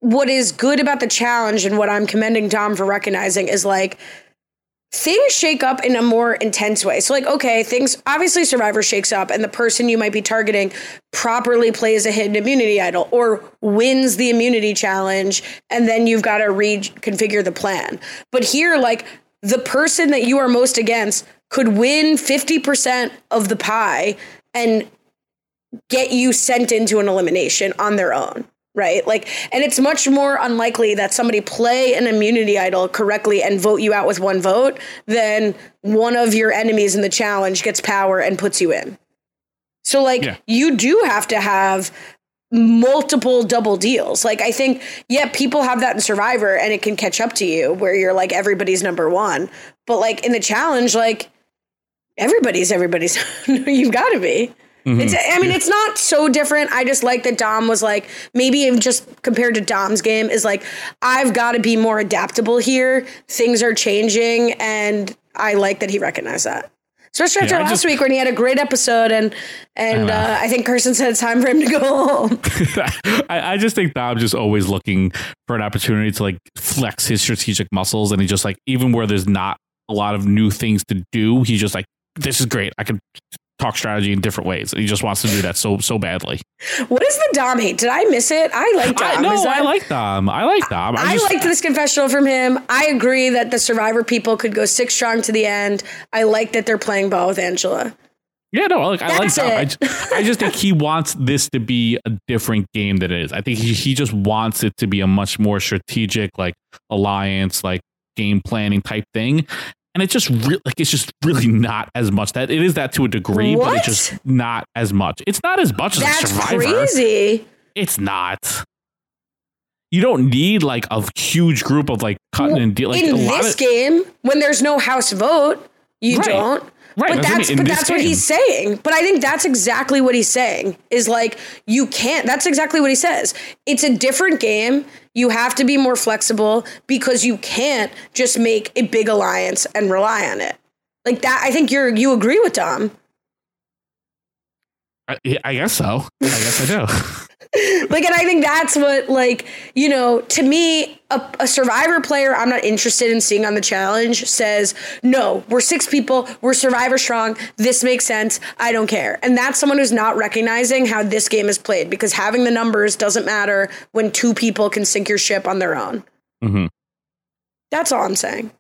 what is good about the challenge and what I'm commending Dom for recognizing is like things shake up in a more intense way. So, like, okay, things obviously Survivor shakes up, and the person you might be targeting properly plays a hidden immunity idol or wins the immunity challenge, and then you've got to reconfigure the plan. But here, like, the person that you are most against could win 50% of the pie and get you sent into an elimination on their own right? Like and it's much more unlikely that somebody play an immunity idol correctly and vote you out with one vote than one of your enemies in the challenge gets power and puts you in. So like Yeah. you do have to have multiple double deals. Like i think yeah people have that in survivor and it can catch up to you where you're like everybody's number one. But like in the challenge like everybody's everybody's. <laughs> You've got to be Mhm. it's i mean it's not so different. I just like that dom was like maybe even just compared to dom's game is like i've got to be more adaptable here. Things are changing and i like that he recognized that. Especially after Yeah, last just- week when he had a great episode and and I uh, i think kirsten said it's time for him to go home. <laughs> I, I just think Dom's just always looking for an opportunity to like flex his strategic muscles, and he just like even where there's not a lot of new things to do, he's just like this is great. I can talk strategy in different ways. He just wants to do that so so badly. What is the Dom hate? Did I miss it? I like Dom. I, no, that- I like Dom. I like Dom. I, I, just, liked this confessional from him. I agree that the Survivor people could go six strong to the end. I like that they're playing ball with Angela. Yeah, no, like I like Dom. I, it. ju- I just think he wants this to be a different game than it is. I think he, he just wants it to be a much more strategic, like alliance, like game planning type thing. And it's just re- like it's just really not as much. That it is that to a degree, but it's just not as much. It's not as much as a That's survivor. crazy. It's not. You don't need like a huge group of like cutting and deal. Like in a lot this of, game, when there's no house vote, you Right. don't. Right, But that's what but that's what he's saying. But I think that's exactly what he's saying. Is like you can't. That's exactly what he says. It's a different game. You have to be more flexible because you can't just make a big alliance and rely on it. Like that. I think you're you agree with Dom. I, I guess so. I guess I do. <laughs> like and i think that's what like you know to me a, a survivor player i'm not interested in seeing on the challenge says no we're six people we're survivor strong this makes sense i don't care. And that's someone who's not recognizing how this game is played because having the numbers doesn't matter when two people can sink your ship on their own. Hmm that's all i'm saying.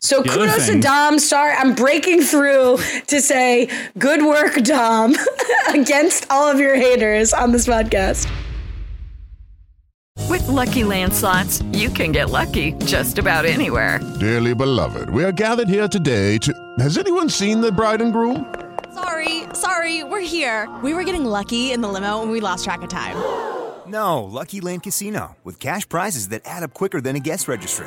So The kudos to thing- Dom. Sorry, I'm breaking through to say good work, Dom, <laughs> against all of your haters on this podcast. With Lucky Land slots, you can get lucky just about anywhere. Dearly beloved, we are gathered here today to. Has anyone seen the bride and groom? Sorry, sorry, we're here. We were getting lucky in the limo and we lost track of time. No, Lucky Land Casino, with cash prizes that add up quicker than a guest registry.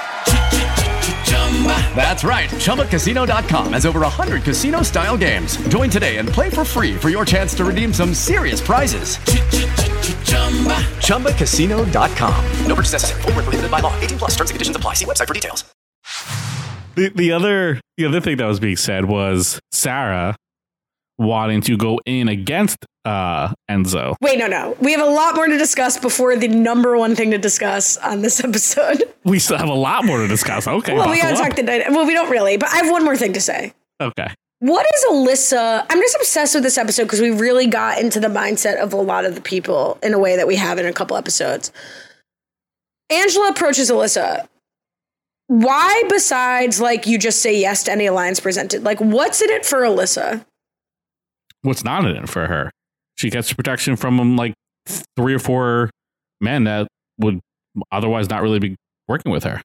That's right, ChumbaCasino.com has over 100 casino style games. Join today and play for free for your chance to redeem some serious prizes. ChumbaCasino.com. No purchase necessary. Void where prohibited by law. 18 plus. Terms and conditions apply. See website for details. The the other the other thing that was being said was Sarah wanting to go in against uh Enzo. Wait, no, no. We have a lot more to discuss before the number one thing to discuss on this <laughs> episode. We still have a lot more to discuss. Okay. well, we gotta buckle talk the night. Well, we don't really, but I have one more thing to say. Okay. What is Alyssa? I'm just obsessed with this episode because we really got into the mindset of a lot of the people in a way that we have in a couple episodes. Angela approaches Alyssa. Why, besides like you just say yes to any alliance presented? Like, what's in it for Alyssa? What's not in it for her? She gets protection from um, like three or four men that would otherwise not really be working with her.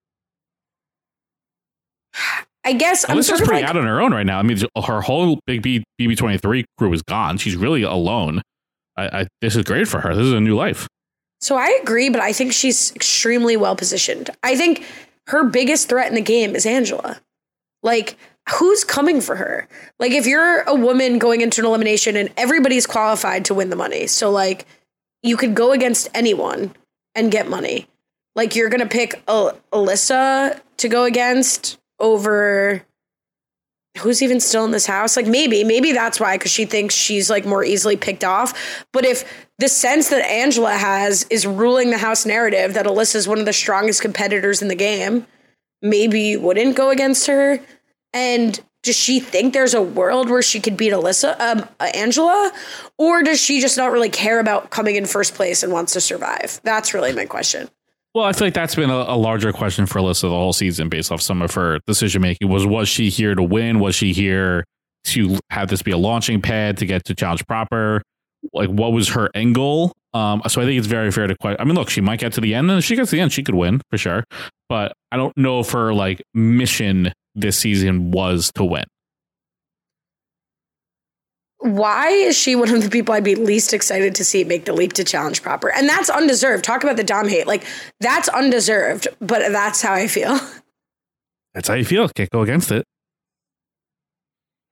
I guess I'm sort pretty like, out on her own right now. I mean, her whole big B- BB23 crew is gone. She's really alone. I, I, this is great for her. This is a new life. So I agree, but I think she's extremely well positioned. I think her biggest threat in the game is Angela. Like, who's coming for her? Like, if you're a woman going into an elimination and everybody's qualified to win the money, so like, you could go against anyone and get money. Like, you're gonna pick Al- Alyssa to go against over who's even still in this house? Like maybe, maybe that's why, because she thinks she's like more easily picked off. But if the sense that Angela has is ruling the house narrative that alyssa is one of the strongest competitors in the game, maybe you wouldn't go against her. And does she think there's a world where she could beat Alyssa, um, uh, Angela, or does she just not really care about coming in first place and wants to survive? That's really my question. Well, I feel like that's been a, a larger question for Alyssa the whole season based off some of her decision making. Was was she here to win? Was she here to have this be a launching pad to get to challenge proper? Like, what was her end goal? Um, so I think it's very fair to question. I mean, look, she might get to the end, and if she gets to the end, she could win for sure. But I don't know if her like mission this season was to win. why is she one of the people I'd be least excited to see make the leap to challenge proper? And that's undeserved. Talk about the Dom hate. Like, that's undeserved, but that's how I feel. That's how you feel. Can't go against it.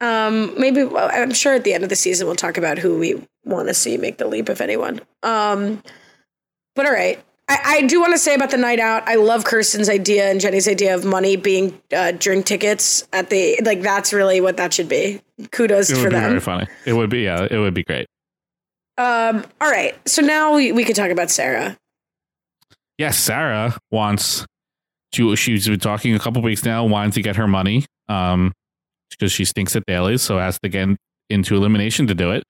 Um, maybe well, I'm sure at the end of the season we'll talk about who we want to see make the leap, if anyone. Um, but all right. I, I do want to say about the night out. I love Kirsten's idea and Jenny's idea of money being uh, drink tickets at the like. That's really what that should be. Kudos It for would be them. very funny. It would be yeah. It would be great. Um, all right. So now we, we could talk about Sarah. Yes, Sarah wants to. She's been talking a couple weeks now, wanting to get her money, um, because she stinks at dailies, so has to get into elimination to do it.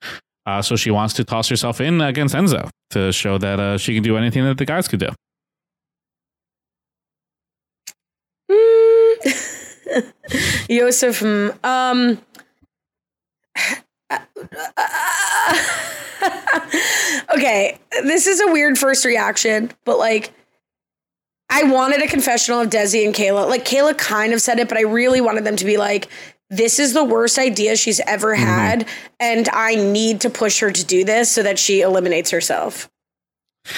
Uh, so she wants to toss herself in against Enzo to show that uh, she can do anything that the guys could do. <laughs> Yosef, hmm, um, <laughs> okay, this is a weird first reaction, but like, I wanted a confessional of Desi and Kayla. Like, Kayla kind of said it, but I really wanted them to be like, this is the worst idea she's ever had, and I need to push her to do this so that she eliminates herself.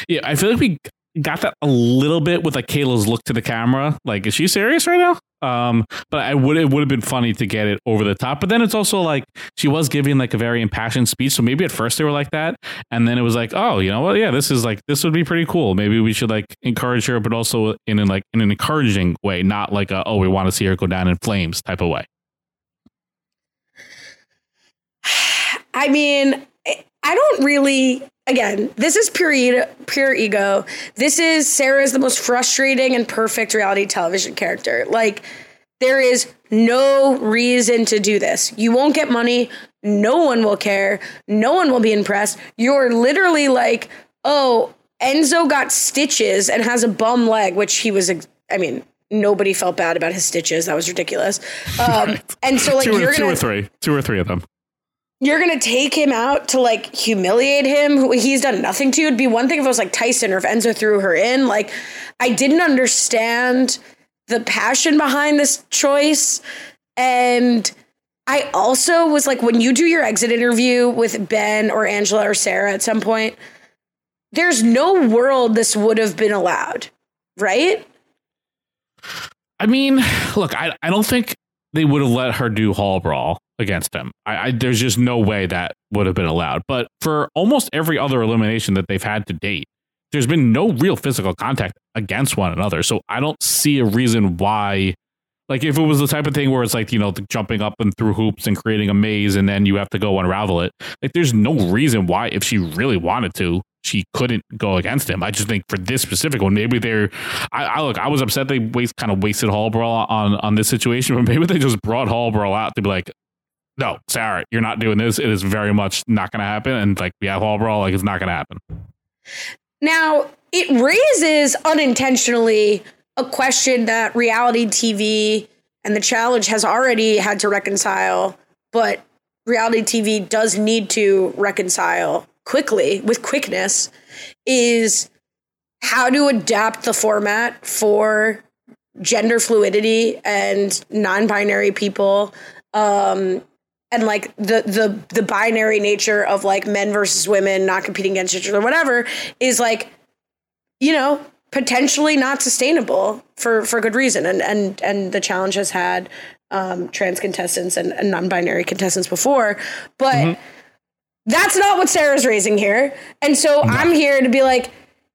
Yeah, I feel like we got that a little bit with like Kayla's look to the camera. Like, is she serious right now? Um, but I would it would have been funny to get it over the top. But then it's also like she was giving like a very impassioned speech. So maybe at first they were like that, and then it was like, oh, you know what? Yeah, this is like this would be pretty cool. Maybe we should like encourage her, but also in an like in an encouraging way, not like a, oh, we want to see her go down in flames type of way. I mean, I don't really. Again, this is pure pure ego. This is Sarah's the most frustrating and perfect reality television character. Like, there is no reason to do this. You won't get money. No one will care. No one will be impressed. You're literally like, oh, Enzo got stitches and has a bum leg, which he was. I mean, nobody felt bad about his stitches. That was ridiculous. Um, <laughs> and so, like, two, or, you're two gonna or three, two or three of them. You're gonna take him out to like humiliate him? Who he's done nothing to you. it'd be one thing if it was like tyson or if enzo threw her in. Like i didn't understand the passion behind this choice. And i also was like when you do your exit interview with ben or angela or sarah at some point there's no world this would have been allowed right? I mean, look, I, I don't think they would have let her do Hall Brawl against him. I, I there's just no way that would have been allowed. But for almost every other elimination that they've had to date, there's been no real physical contact against one another. So I don't see a reason why. Like if it was the type of thing where it's like you know jumping up and through hoops and creating a maze and then you have to go unravel it. Like there's no reason why if she really wanted to she couldn't go against him. I just think for this specific one, maybe they're. I, I look. I was upset they waste kind of wasted Hallbrawl on on this situation, <laughs> but maybe they just brought Hallbrawl out to be like, no, Sarah, you're not doing this. It is very much not going to happen. And like we have Hallbrawl, like it's not going to happen. Now, it raises unintentionally a question that reality TV and the challenge has already had to reconcile, but reality TV does need to reconcile quickly with quickness is how to adapt the format for gender fluidity and non-binary people um and like the the the binary nature of like men versus women not competing against each other whatever is like you know potentially not sustainable for for good reason. And and and the challenge has had um trans contestants and, and non-binary contestants before but that's not what sarah's raising here and so i'm here to be like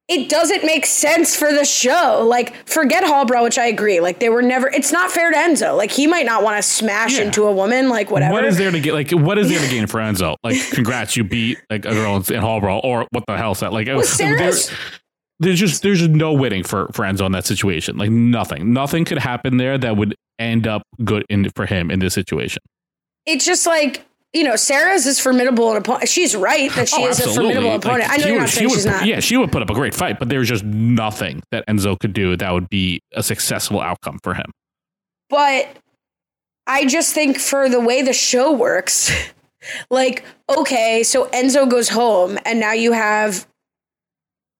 it doesn't make sense for the show. Like, forget Hallbrawl, which I agree. Like, they were never. It's not fair to Enzo. Like, he might not want to smash into a woman. Like, whatever. What is there to get? Like, what is there to <laughs> gain for Enzo? Like, congrats, you beat like a girl in Hallbrawl, or what the hell's that? Like, Well, there- Sarah's- there's just there's just no winning for for Enzo in that situation. Like, nothing, nothing could happen there that would end up good in for him in this situation. It's just like you know, Sarah's is formidable an opponent. She's right that she Oh, is a absolutely. formidable Like, opponent. I know you're would- not she saying would she's not. Yeah, she would put up a great fight, but there's just nothing that Enzo could do that would be a successful outcome for him. But I just think for the way the show works, <laughs> like, okay, so Enzo goes home and now you have,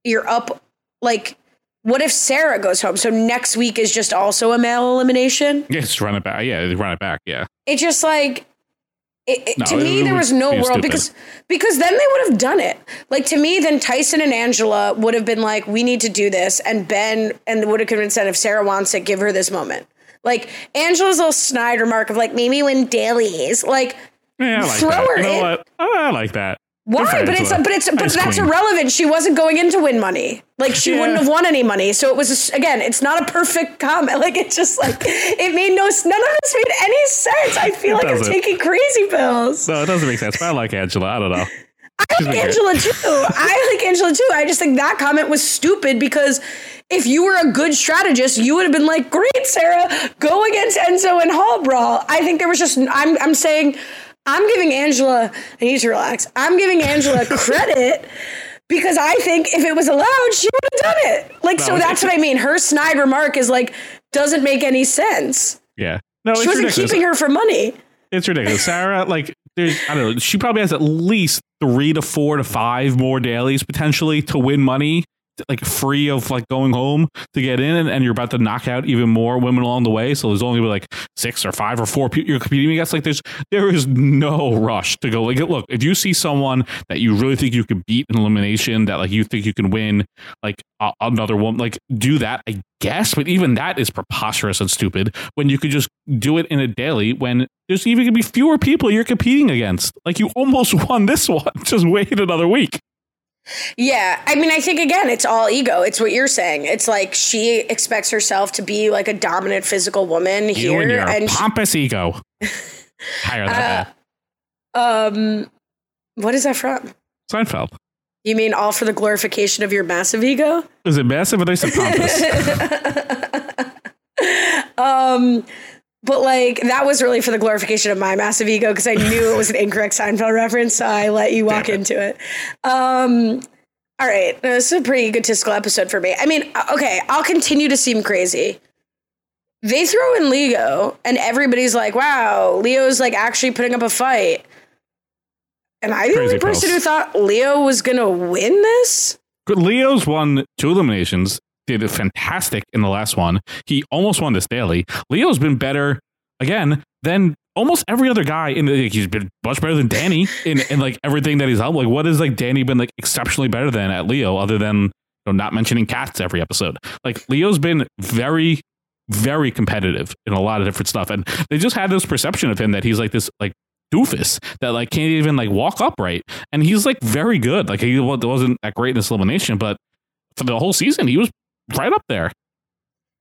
you're up, like, what if Sarah goes home? So next week is just also a male elimination? Yeah, just run it back. Yeah, run it back. Yeah. It's just like, it, it- No, to me, there was no world because because then they would have done it. Like to me, then Tyson and Angela would have been like, "We need to do this," and Ben and would have convinced that if Sarah wants it, give her this moment. Like Angela's little snide remark of like maybe win dailies. Like Yeah, I like throw that. her You know in. what? I like that. Why? But it's but it's but Nice that's queen. irrelevant. She wasn't going in to win money. Like she wouldn't have won any money. So it was just, again, it's not a perfect comment. <laughs> Like it's just like <laughs> it made no none of this made any sense. I feel It like I'm taking crazy pills. No, it doesn't make sense. But I like Angela. I don't know. I like Angela too. <laughs> I like Angela too. I just think that comment was stupid because if you were a good strategist, you would have been like, "Great, Sarah, go against Enzo and Hall Brawl." I think there was just I'm I'm saying I'm giving Angela. I need to relax. I'm giving Angela <laughs> credit. Because I think if it was allowed, she would have done it. Like, No, so that's what I mean. Her snide remark is like, doesn't make any sense. Yeah. No, she wasn't ridiculous. keeping her for money. It's ridiculous. Sarah, like, there's, I don't know. She probably has at least three to four to five more dailies potentially to win money, like free of like going home to get in, and, and you're about to knock out even more women along the way. So there's only like six or five or four people you're competing against. Like, there's there is no rush to go. Like, look, if you see someone that you really think you could beat in elimination, that like you think you can win, like a another woman, like do that. I guess, but even that is preposterous and stupid when you could just do it in a daily when there's even gonna be fewer people you're competing against. Like you almost <laughs> won this one. Just wait another week. Yeah, I mean, I think again, it's all ego. It's what you're saying. It's like she expects herself to be like a dominant physical woman You here, and your and she- pompous ego. <laughs> Higher than that. um, what is that from? Seinfeld. You mean all for the glorification of your massive ego? Is it massive or they said pompous? <laughs> Um, but like that was really for the glorification of my massive ego because I knew it was an incorrect Seinfeld reference, so I let you walk into it. Um, all right, this is a pretty egotistical episode for me. I mean, okay, I'll continue to seem crazy. They throw in Leo, and everybody's like, "Wow, Leo's like actually putting up a fight." Am I the Crazy only person pills. who thought Leo was gonna win this? Leo's won two eliminations. Did fantastic in the last one. He almost won this daily. Leo's been better again than almost every other guy in the, like, he's been much better than Danny in, in like everything that he's up. Like what has like Danny been like exceptionally better than at Leo other than you know, not mentioning cats every episode. Like Leo's been very very competitive in a lot of different stuff and they just had this perception of him that he's like this like doofus that like can't even like walk upright and he's like very good like he wasn't that great in this elimination but for the whole season he was right up there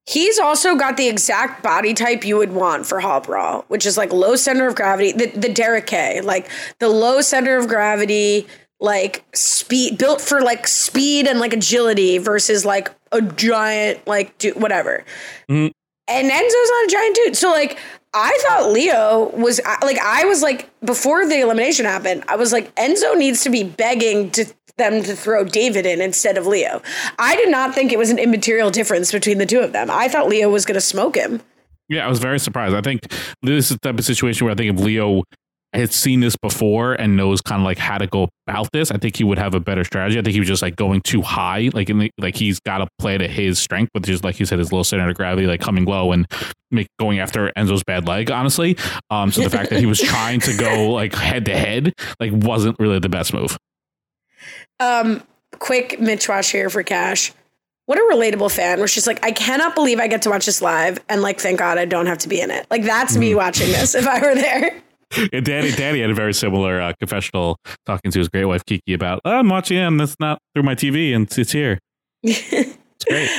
He's also got the exact body type you would want for Brawl, which is like low center of gravity, the, the Derrick K, like the low center of gravity, like speed, built for like speed and like agility versus like a giant, like, do, whatever. Mhm. And Enzo's not a giant dude. So, like, I thought Leo was like, I was like, before the elimination happened, I was like, Enzo needs to be begging to them to throw David in instead of Leo. I did not think it was an immaterial difference between the two of them. I thought Leo was going to smoke him. yeah i was very surprised i think this is the type of situation where i think if leo had seen this before and knows kind of like how to go about this i think he would have a better strategy i think he was just like going too high like in the, like he's got to play to his strength which is like you said his low center of gravity like coming low and make going after enzo's bad leg honestly um so the fact that he was <laughs> trying to go like head to head like wasn't really the best move Um, quick Mitch watch here for Cash. What a relatable fan where she's like, I cannot believe I get to watch this live and like, thank God I don't have to be in it. Like, that's me watching this if I were there. <laughs> Yeah, Danny, Danny had a very similar uh, confessional talking to his great wife Kiki about "Oh, I'm watching him. That's not through my TV, and it's, it's here. <laughs> It's great.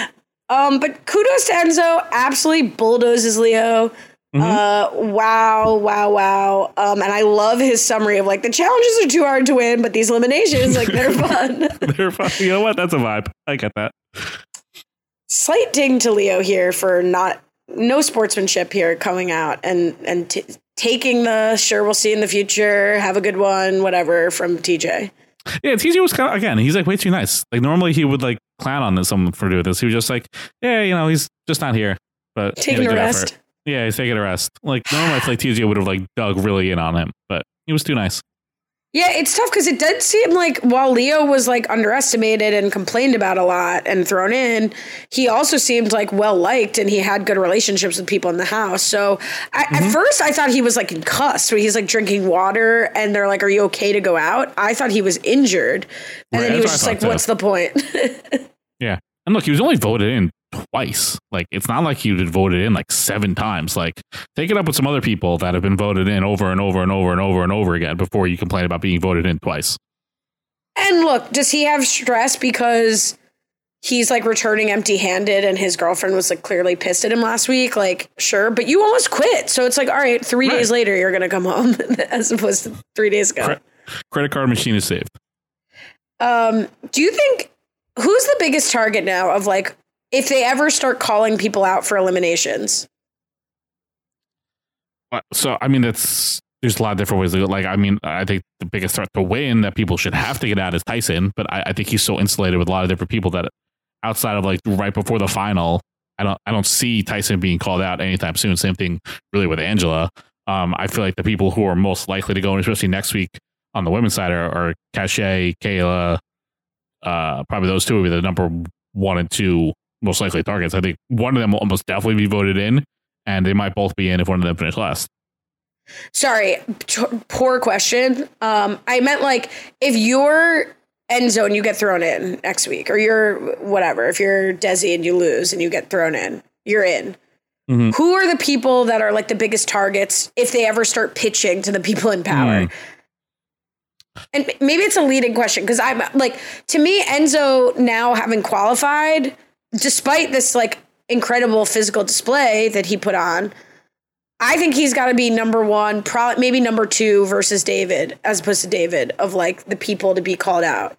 Um, but kudos to Enzo. Absolutely bulldozes Leo. Mm-hmm. Uh, wow, wow, wow. Um, and I love his summary of like the challenges are too hard to win, but these eliminations, like they're <laughs> fun. They're fun. You know what? That's a vibe. I get that. Slight ding to Leo here for not no sportsmanship here coming out and and t- taking the sure we'll see in the future. Have a good one, whatever from TJ. Yeah, TJ was kind of again. He's like way too nice. Like normally he would like clown on this someone for doing this. He was just like, yeah, you know, he's just not here. But Taking a rest. effort. Yeah, he's taking a rest. Like normally, I feel like TJ would have like dug really in on him, but he was too nice. Yeah, it's tough because it did seem like while Leo was like underestimated and complained about a lot and thrown in, he also seemed like well liked and he had good relationships with people in the house. So I, Mm-hmm. at first I thought he was like concussed, where he's like drinking water and they're like, "Are you okay to go out?" I thought he was injured, and Right, then he was just like, too. "What's the point?" <laughs> Yeah, and look, he was only voted in twice. Like it's not like you've been voted in like seven times. Like take it up with some other people that have been voted in over and over and over and over and over again before you complain about being voted in twice. And look, does he have stress because he's like returning empty handed and his girlfriend was like clearly pissed at him last week? Like, sure, but you almost quit. So it's like, all right, three Right. days later, you're going to come home <laughs> as opposed to three days ago. Credit card machine is saved. Um, do you think who's the biggest target now of like if they ever start calling people out for eliminations? Uh, So I mean, that's there's a lot of different ways to go. Like I mean, I think the biggest threat to win that people should have to get out is Tyson, but I, I think he's so insulated with a lot of different people that outside of like right before the final, I don't I don't see Tyson being called out anytime soon. Same thing really with Angela. Um, I feel like the people who are most likely to go, especially next week on the women's side, are, are Kayla. Uh, probably those two would be the number one and two most likely targets. I think one of them will almost definitely be voted in, and they might both be in if one of them finish last. Sorry, t- poor question. Um, I meant like if you're Enzo, you get thrown in next week, or you're whatever. If you're Desi and you lose and you get thrown in, you're in. Mm-hmm. Who are the people that are like the biggest targets if they ever start pitching to the people in power? Mm. And maybe it's a leading question because I'm like, to me, Enzo now having qualified, despite this like incredible physical display that he put on, I think he's got to be number one, probably maybe number two versus David, as opposed to David, of like the people to be called out.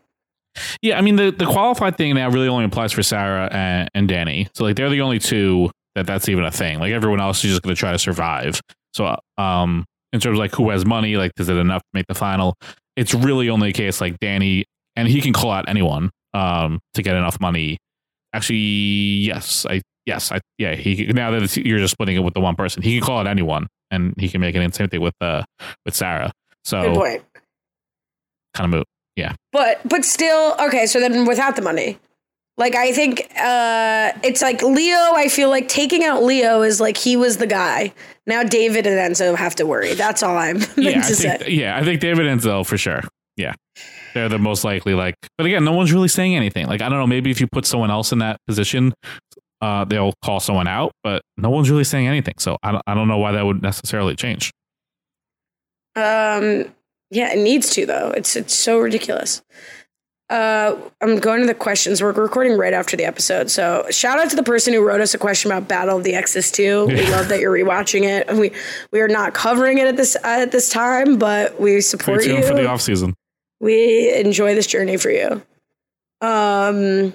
Yeah, I mean the the qualified thing now really only applies for Sarah and, and Danny. So like they're the only two that that's even a thing. Like everyone else is just going to try to survive. So um in terms of like who has money, like is it enough to make the final? It's really only a case like Danny and he can call out anyone um to get enough money. Actually, yes, I yes, I yeah, he now that it's, you're just splitting it with the one person, he can call it anyone and he can make it in same with uh with Sarah. So Good point. kind of moot. Yeah. But but still, okay. So then without the money, like I think uh it's like Leo. I feel like taking out Leo is like he was the guy. Now David and Enzo have to worry. That's all I'm <laughs> meant yeah, I think, say. yeah, I think David and Enzo for sure. Yeah, they're the most likely. Like, but again, no one's really saying anything. Like, I don't know. Maybe if you put someone else in that position, uh, they'll call someone out. But no one's really saying anything. So I don't, I don't know why that would necessarily change. Um, yeah, it needs to though. It's it's so ridiculous. Uh, I'm going to the questions. We're recording right after the episode, so shout out to the person who wrote us a question about Battle of the Exes 2. We love that you're rewatching it. We we are not covering it at this at this time, but we Stay support you. for the off season. We enjoy this journey for you. Um,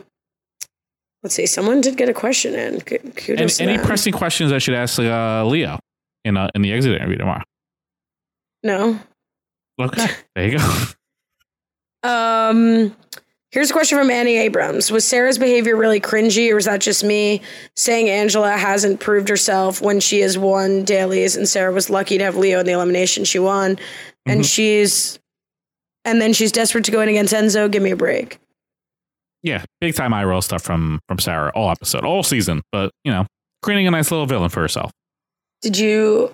let's see. Someone did get a question in. K- And any pressing questions I should ask uh, Leo in uh, in the exit interview tomorrow? No. Okay, <laughs> there you go. Um, here's a question from Annie Abrams. Was Sarah's behavior really cringy, or was that just me saying Angela hasn't proved herself when she has won dailies, and Sarah was lucky to have Leo in the elimination she won, and Mhm. she's, and then she's desperate to go in against Enzo. Give me a break. Yeah, big time eye roll stuff from from Sarah all episode, all season. But you know, creating a nice little villain for herself. Did you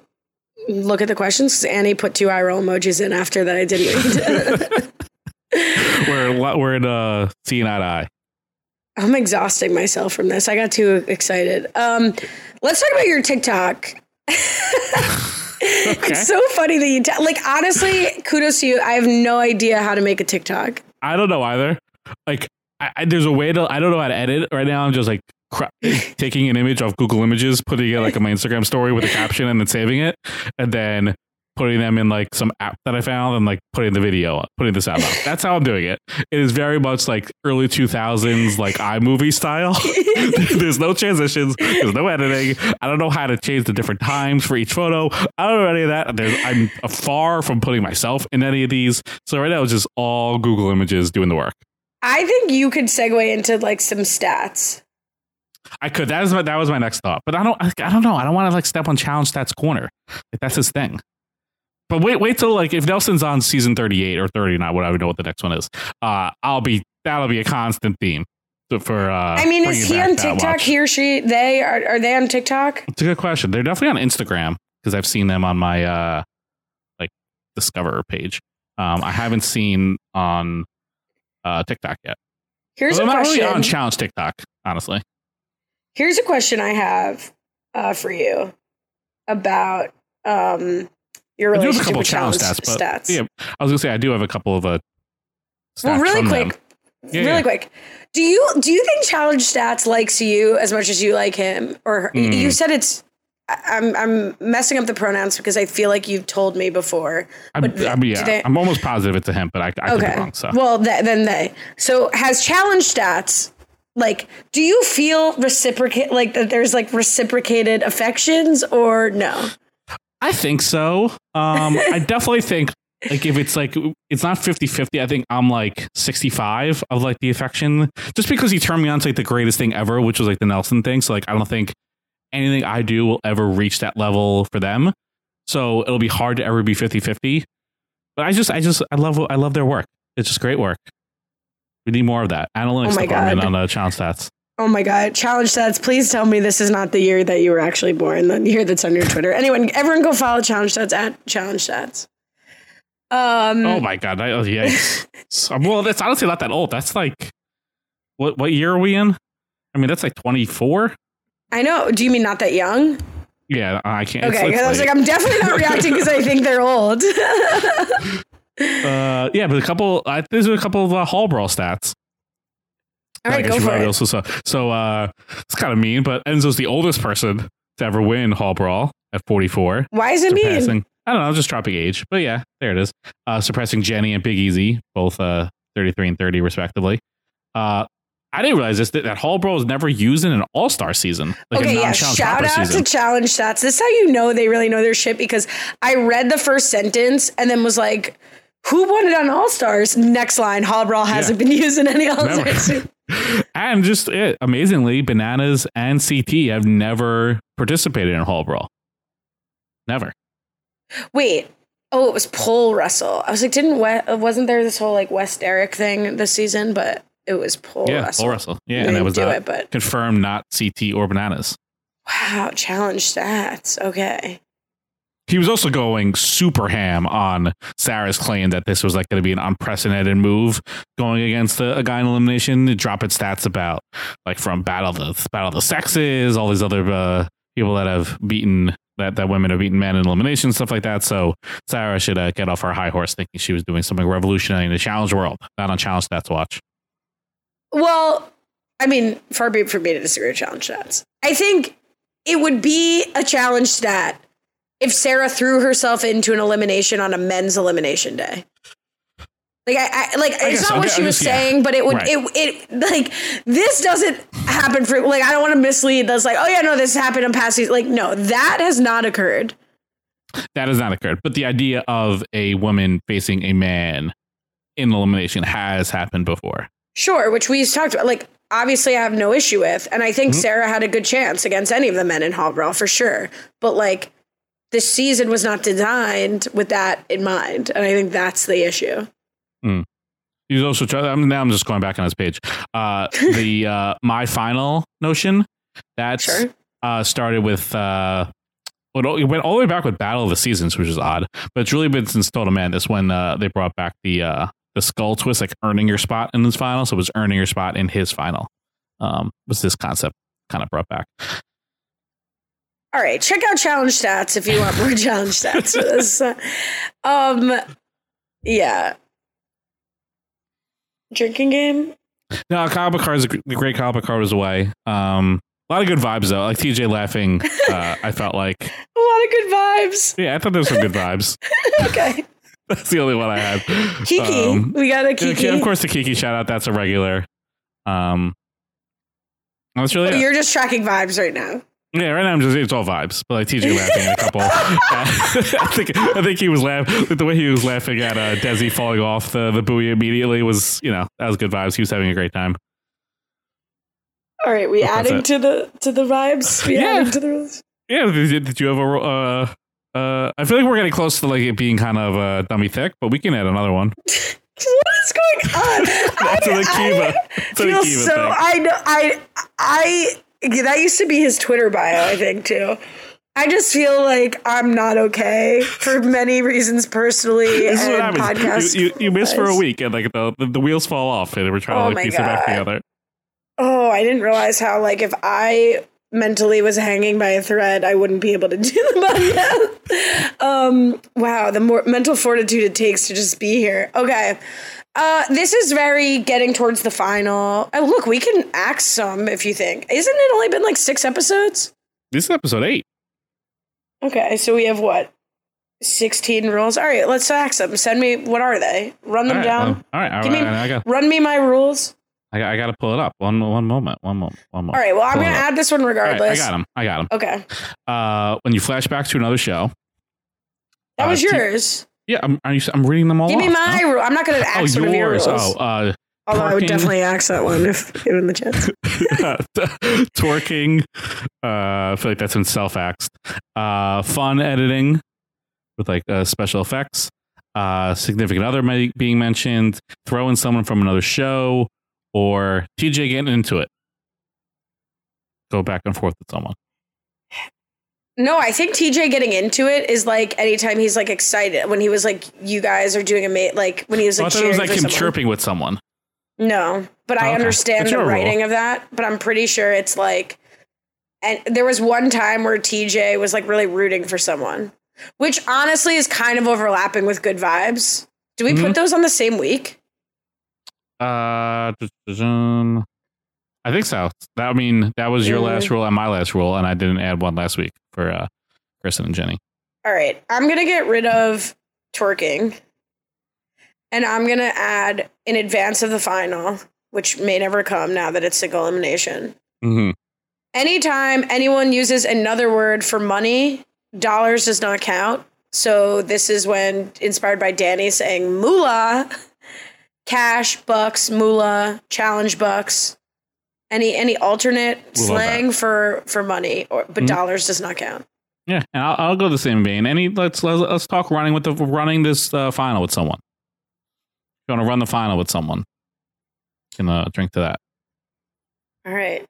look at the questions? 'Cause Annie put two eye roll emojis in after that I didn't read. <laughs> we're we're in uh, seeing eye to eye. I'm exhausting myself from this. I got too excited. Um, let's talk about your TikTok. <laughs> It's so funny that you ta- like. Honestly, kudos to you. I have no idea how to make a TikTok. I don't know either. Like, I, I, there's a way to. I don't know how to edit right now. I'm just like cra- <laughs> taking an image of Google Images, putting it like in my Instagram story with a caption, and then saving it, and then putting them in like some app that I found, and like putting the video, putting the sound on. <laughs> That's how I'm doing it. It is very much like early 2000s, like iMovie style. <laughs> there's no transitions. There's no editing. I don't know how to change the different times for each photo. I don't know any of that. There's, I'm far from putting myself in any of these. So right now it's just all Google Images doing the work. I think you could segue into like some stats. I could. That was my, that was my next thought. But I don't. I, I don't know. I don't want to like step on challenge stats corner. Like, that's his thing. But wait, wait till like if Nelson's on season thirty eight or thirty nine, whatever. Know what the next one is. Uh, I'll be that'll be a constant theme for. Uh, I mean, is he on TikTok? He or she? They are? Are they on TikTok? It's a good question. They're definitely on Instagram because I've seen them on my uh like Discover page. Um, I haven't seen on uh TikTok yet. Here's Well, a I'm not question. really on challenge TikTok, honestly. Here's a question I have uh, for you about um, your I do have a couple with challenge challenge stats, but stats. yeah, I was gonna say I do have a couple of uh, well, really quick. Yeah, really yeah. quick. Do you do you think Challenge Stats likes you as much as you like him? Or Mm. you said it's. I'm I'm messing up the pronouns because I feel like you've told me before. I'm, But I'm, yeah, they- I'm almost positive it's a him, but I, I could be okay. wrong. So Well, th- then they. So has Challenge Stats. Like, do you feel reciprocate like that? There's like reciprocated affections, or no? I think so. Um, I <laughs> definitely think like if it's like it's not 50-50, I think I'm like 65 of like the affection just because he turned me on to like the greatest thing ever, which was like the Nelson thing. So like I don't think anything I do will ever reach that level for them. So it'll be hard to ever be 50-50. But I just I just I love I love their work. It's just great work. We need more of that. Analytics Oh department God. on the challenge stats. Oh my god! Challenge Stats, please tell me this is not the year that you were actually born. The year that's on your Twitter. Anyone, everyone, go follow Challenge Stats at Challenge Stats. Um, Oh my god! I, oh. <laughs> So- well, that's honestly not that old. That's like what what year are we in? I mean, that's like twenty four. I know. Do you mean not that young? Yeah, I can't. Okay, it's because I was like, I'm definitely not reacting because I think they're old. <laughs> <laughs> Uh, yeah, but a couple. I, there's a couple of uh, Hall Brawl stats. All I guess go you for it. Also saw. So uh, it's kind of mean, but Enzo's the oldest person to ever win Hall Brawl at 44. Why is it mean? I don't know, just dropping age, but yeah, there it is. Uh, suppressing Jenny and Big Easy, both uh, 33 and 30 respectively. Uh, I didn't realize this that, that Hall Brawl is never used in an All Star season, like a okay, yeah. Shout out season. to Challenge Stats. This is how you know they really know their shit because I read the first sentence and then was like, "Who won it on All Stars?" Next line: Hall Brawl hasn't Yeah. been <laughs> used in any All Stars. <laughs> and just it, amazingly, Bananas and CT have never participated in Hall Brawl. Never. Wait. Oh, it was Paul Russell. I was like, didn't we- wasn't there this whole like West Eric thing this season? But it was Paul yeah, Russell. Paul Russell. Yeah, and that was do not it, but confirmed not CT or Bananas. wow, challenge stats. Okay. He was also going super ham on Sarah's claim that this was like going to be an unprecedented move going against a, a guy in elimination, dropping stats about like from battle the battle of the sexes, all these other uh, people that have beaten that that women have beaten men in elimination, stuff like that. So Sarah should uh, get off her high horse thinking she was doing something revolutionary in the challenge world, not on challenge stats watch. Well, I mean, far be it for me to disagree with challenge stats. I think it would be a challenge stat if Sarah threw herself into an elimination on a men's elimination day. Like I, I like I it's not so. what she was guess, yeah. saying, but it would Right. it it like this doesn't happen for like I don't want to mislead. That's like oh yeah no this happened in past seasons. Like no that has not occurred. That has not occurred, but the idea of a woman facing a man in elimination has happened before. Sure, which we talked about. Like, obviously, I have no issue with, and I think Mhm. Sarah had a good chance against any of the men in Hall Brawl for sure. But like, this season was not designed with that in mind, and I think that's the issue. Mm. He's also try- I'm, now I'm just going back on his page. Uh, <laughs> the uh, my final notion that's uh, started with uh, it went all the way back with Battle of the Seasons, which is odd, but it's really been since Total Man. That's when uh, they brought back the uh, the skull twist, like earning your spot in his final. So it was earning your spot in his final. Um, was this concept kind of brought back? All right, check out challenge stats if you want more <laughs> challenge stats. for this. <laughs> Um, yeah, drinking game. No, Kyle Picard is a gr- great. Kyle Picard was away. Um, a lot of good vibes though. Like TJ laughing. Uh, I felt like <laughs> A lot of good vibes. yeah, I thought there was some good vibes. okay, That's the only one I had. Kiki. we got a Kiki. Of course, the Kiki shout out. That's a regular. Um, that's really Oh, you're just tracking vibes right now. Yeah, right now I'm just it's all vibes. But like TJ laughing at a couple. <laughs> <laughs> I think I think he was laughing the way he was laughing at uh, Desi falling off the the buoy immediately was you know that was good vibes. He was having a great time. All right, we That's adding to the to the vibes. We Yeah. adding to the. Yeah, did, did you have a uh uh? I feel like we're getting close to like it being kind of uh, dummy thick, but we can add another one. <laughs> What is going on? That's an Akiva. That's an feel Akiva so. thing. I know. I I yeah, that used to be his Twitter bio. I think too. I just feel like I'm not okay for many reasons personally This is and what happens. podcast. You, you, you miss for a week, and like the, the, the wheels fall off, and we're trying Oh to like piece it back together. Oh, I didn't realize how like if I mentally was hanging by a thread, I wouldn't be able to <laughs> do the podcast. um, wow, the more mental fortitude it takes to just be here. Okay. Uh, this is very getting towards the final. Oh, look, we can axe some if you think. Isn't it only been like six episodes? This is episode eight. Okay, so we have what? 16 rules. All right, let's axe them. Send me, what are they? Run them All right, down. um, all right, all Give me, I got- run me my rules. I got, I got to pull it up. One one moment. One moment. One moment. All right, well, I'm going to add this one All right, regardless. I got them. I got them. Okay. Uh, when you flash back to another show. That uh, was T- yours. Yeah, I'm, are you, I'm reading them all. Give me my no? rule. I'm not going to ask axe one of your yours. rules. Oh, uh, Although I would definitely axe that one if <laughs> given the chance. <laughs> twerking. Uh, I feel like that's been self axed. Uh, fun editing with like uh, special effects. Uh, significant other may- being mentioned. Throw in someone from another show or TJ getting into it. Go back and forth with someone. No, I think TJ getting into it is like anytime he's like excited when he was like, "You guys are doing a mate," like when he was Oh, I like thought it was like him someone. chirping with someone. No, but I Okay. understand the your rule. writing of that. But I'm pretty sure it's like, and there was one time where TJ was like really rooting for someone, which honestly is kind of overlapping with good vibes. Do we Mhm. put those on the same week? Uh, I think so. That I mean, that was your Mhm. last rule and my last rule, and I didn't add one last week for uh, Kristen and Jenny. All right, I'm gonna get rid of twerking, and I'm gonna add in advance of the final, which may never come now that it's single elimination. Mm-hmm. Anytime anyone uses another word for money, dollars does not count. So this is when inspired by Danny saying moolah, <laughs> cash, bucks, moolah, challenge bucks. Any any alternate We'll slang for for money or but Mhm. dollars does not count. Yeah, and I'll, I'll go the same vein. Any let's let's, let's talk running with the running this uh, final with someone. You want to run the final with someone, you can uh, drink to that. All right.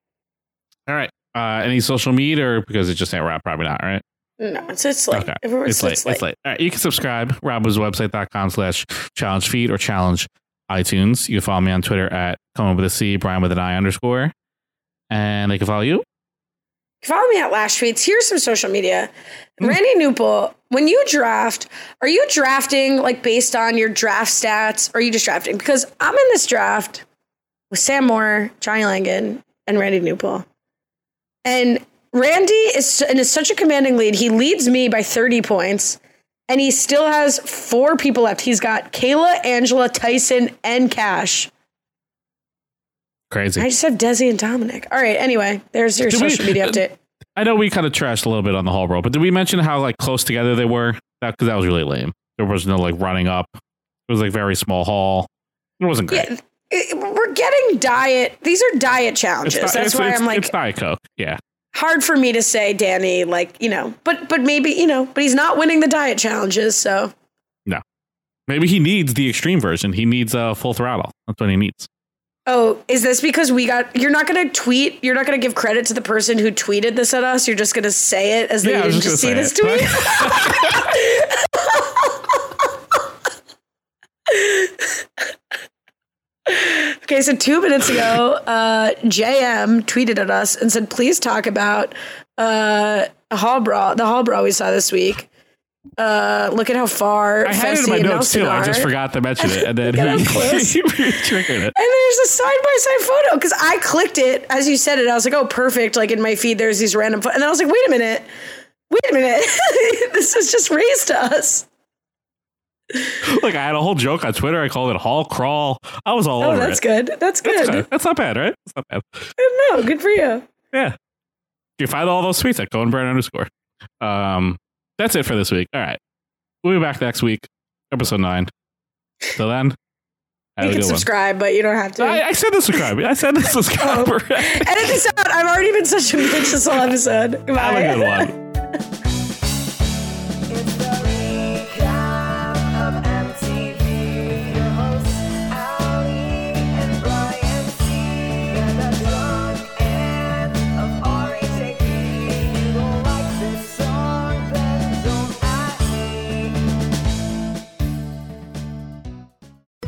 All right. Uh, any social media or because it just ain't rap? Probably not. Right. No, it's it's late. Okay. Everyone's- It's late. It's late. All right. You can subscribe. RobWebsite.com slash challenge feed or challenge iTunes. You can follow me on Twitter at Cohen with a C, Brian with an I underscore. And they can follow you. Follow me at Lash Tweets. Here's some social media. Randy Newpel, when you draft, are you drafting like based on your draft stats or are you just drafting? Because I'm in this draft with Sam Moore, Johnny Langan, and Randy Newpel. And Randy is in is such a commanding lead. He leads me by 30 points. And he still has four people left. He's got Kayla, Angela, Tyson, and Cash. Crazy. I just have Desi and Dominic. All right. Anyway, there's your Did we- social media update. <laughs> I know we kind of trashed a little bit on the Hall Brawl, but did we mention how like close together they were? That because that was really lame. There was no like running up. It was like very small hall. It wasn't great. Yeah, it- we're getting diet. These are diet challenges. That's it's, why it's, I'm like it's Diet Coke. Yeah. Hard for me to say, Danny. Like you know, but but maybe you know, but he's not winning the diet challenges. So No. Maybe he needs the extreme version. He needs a uh, full throttle. That's what he needs. oh, is this because we got? You're not going to tweet. You're not going to give credit to the person who tweeted this at us. You're just going to say it as Yeah, you didn't just just see gonna this tweet. <laughs> <laughs> Okay, so two minutes ago, uh, JM tweeted at us and said, "Please talk about uh, a hall brawl, the hall brawl we saw this week. Uh, look at how far I had it in my notes too. Nelson I just forgot to mention it, and <laughs> then he, <laughs> he triggered it. And there's a side by side photo because I clicked it as you said it. I was like, "Oh, perfect!" Like in my feed, there's these random, pho- and then I was like, "Wait a minute, wait a minute, <laughs> this was just raised to us." <laughs> Like I had a whole joke on Twitter. I called it hall crawl. I was all Oh, over that's it. good. That's good. That's, good. that's not bad, right? That's not bad. No, good for you. Yeah. You find all those tweets at Cohen Brian underscore. Um, that's it for this week. All right. We'll be back next week, episode nine. Till then, You can good one. subscribe, but you don't have to. I, I said the subscribe. I said the <laughs> subscribe. Edit this out. I've already been such a bitch this whole episode. Goodbye. Have a good one. <laughs>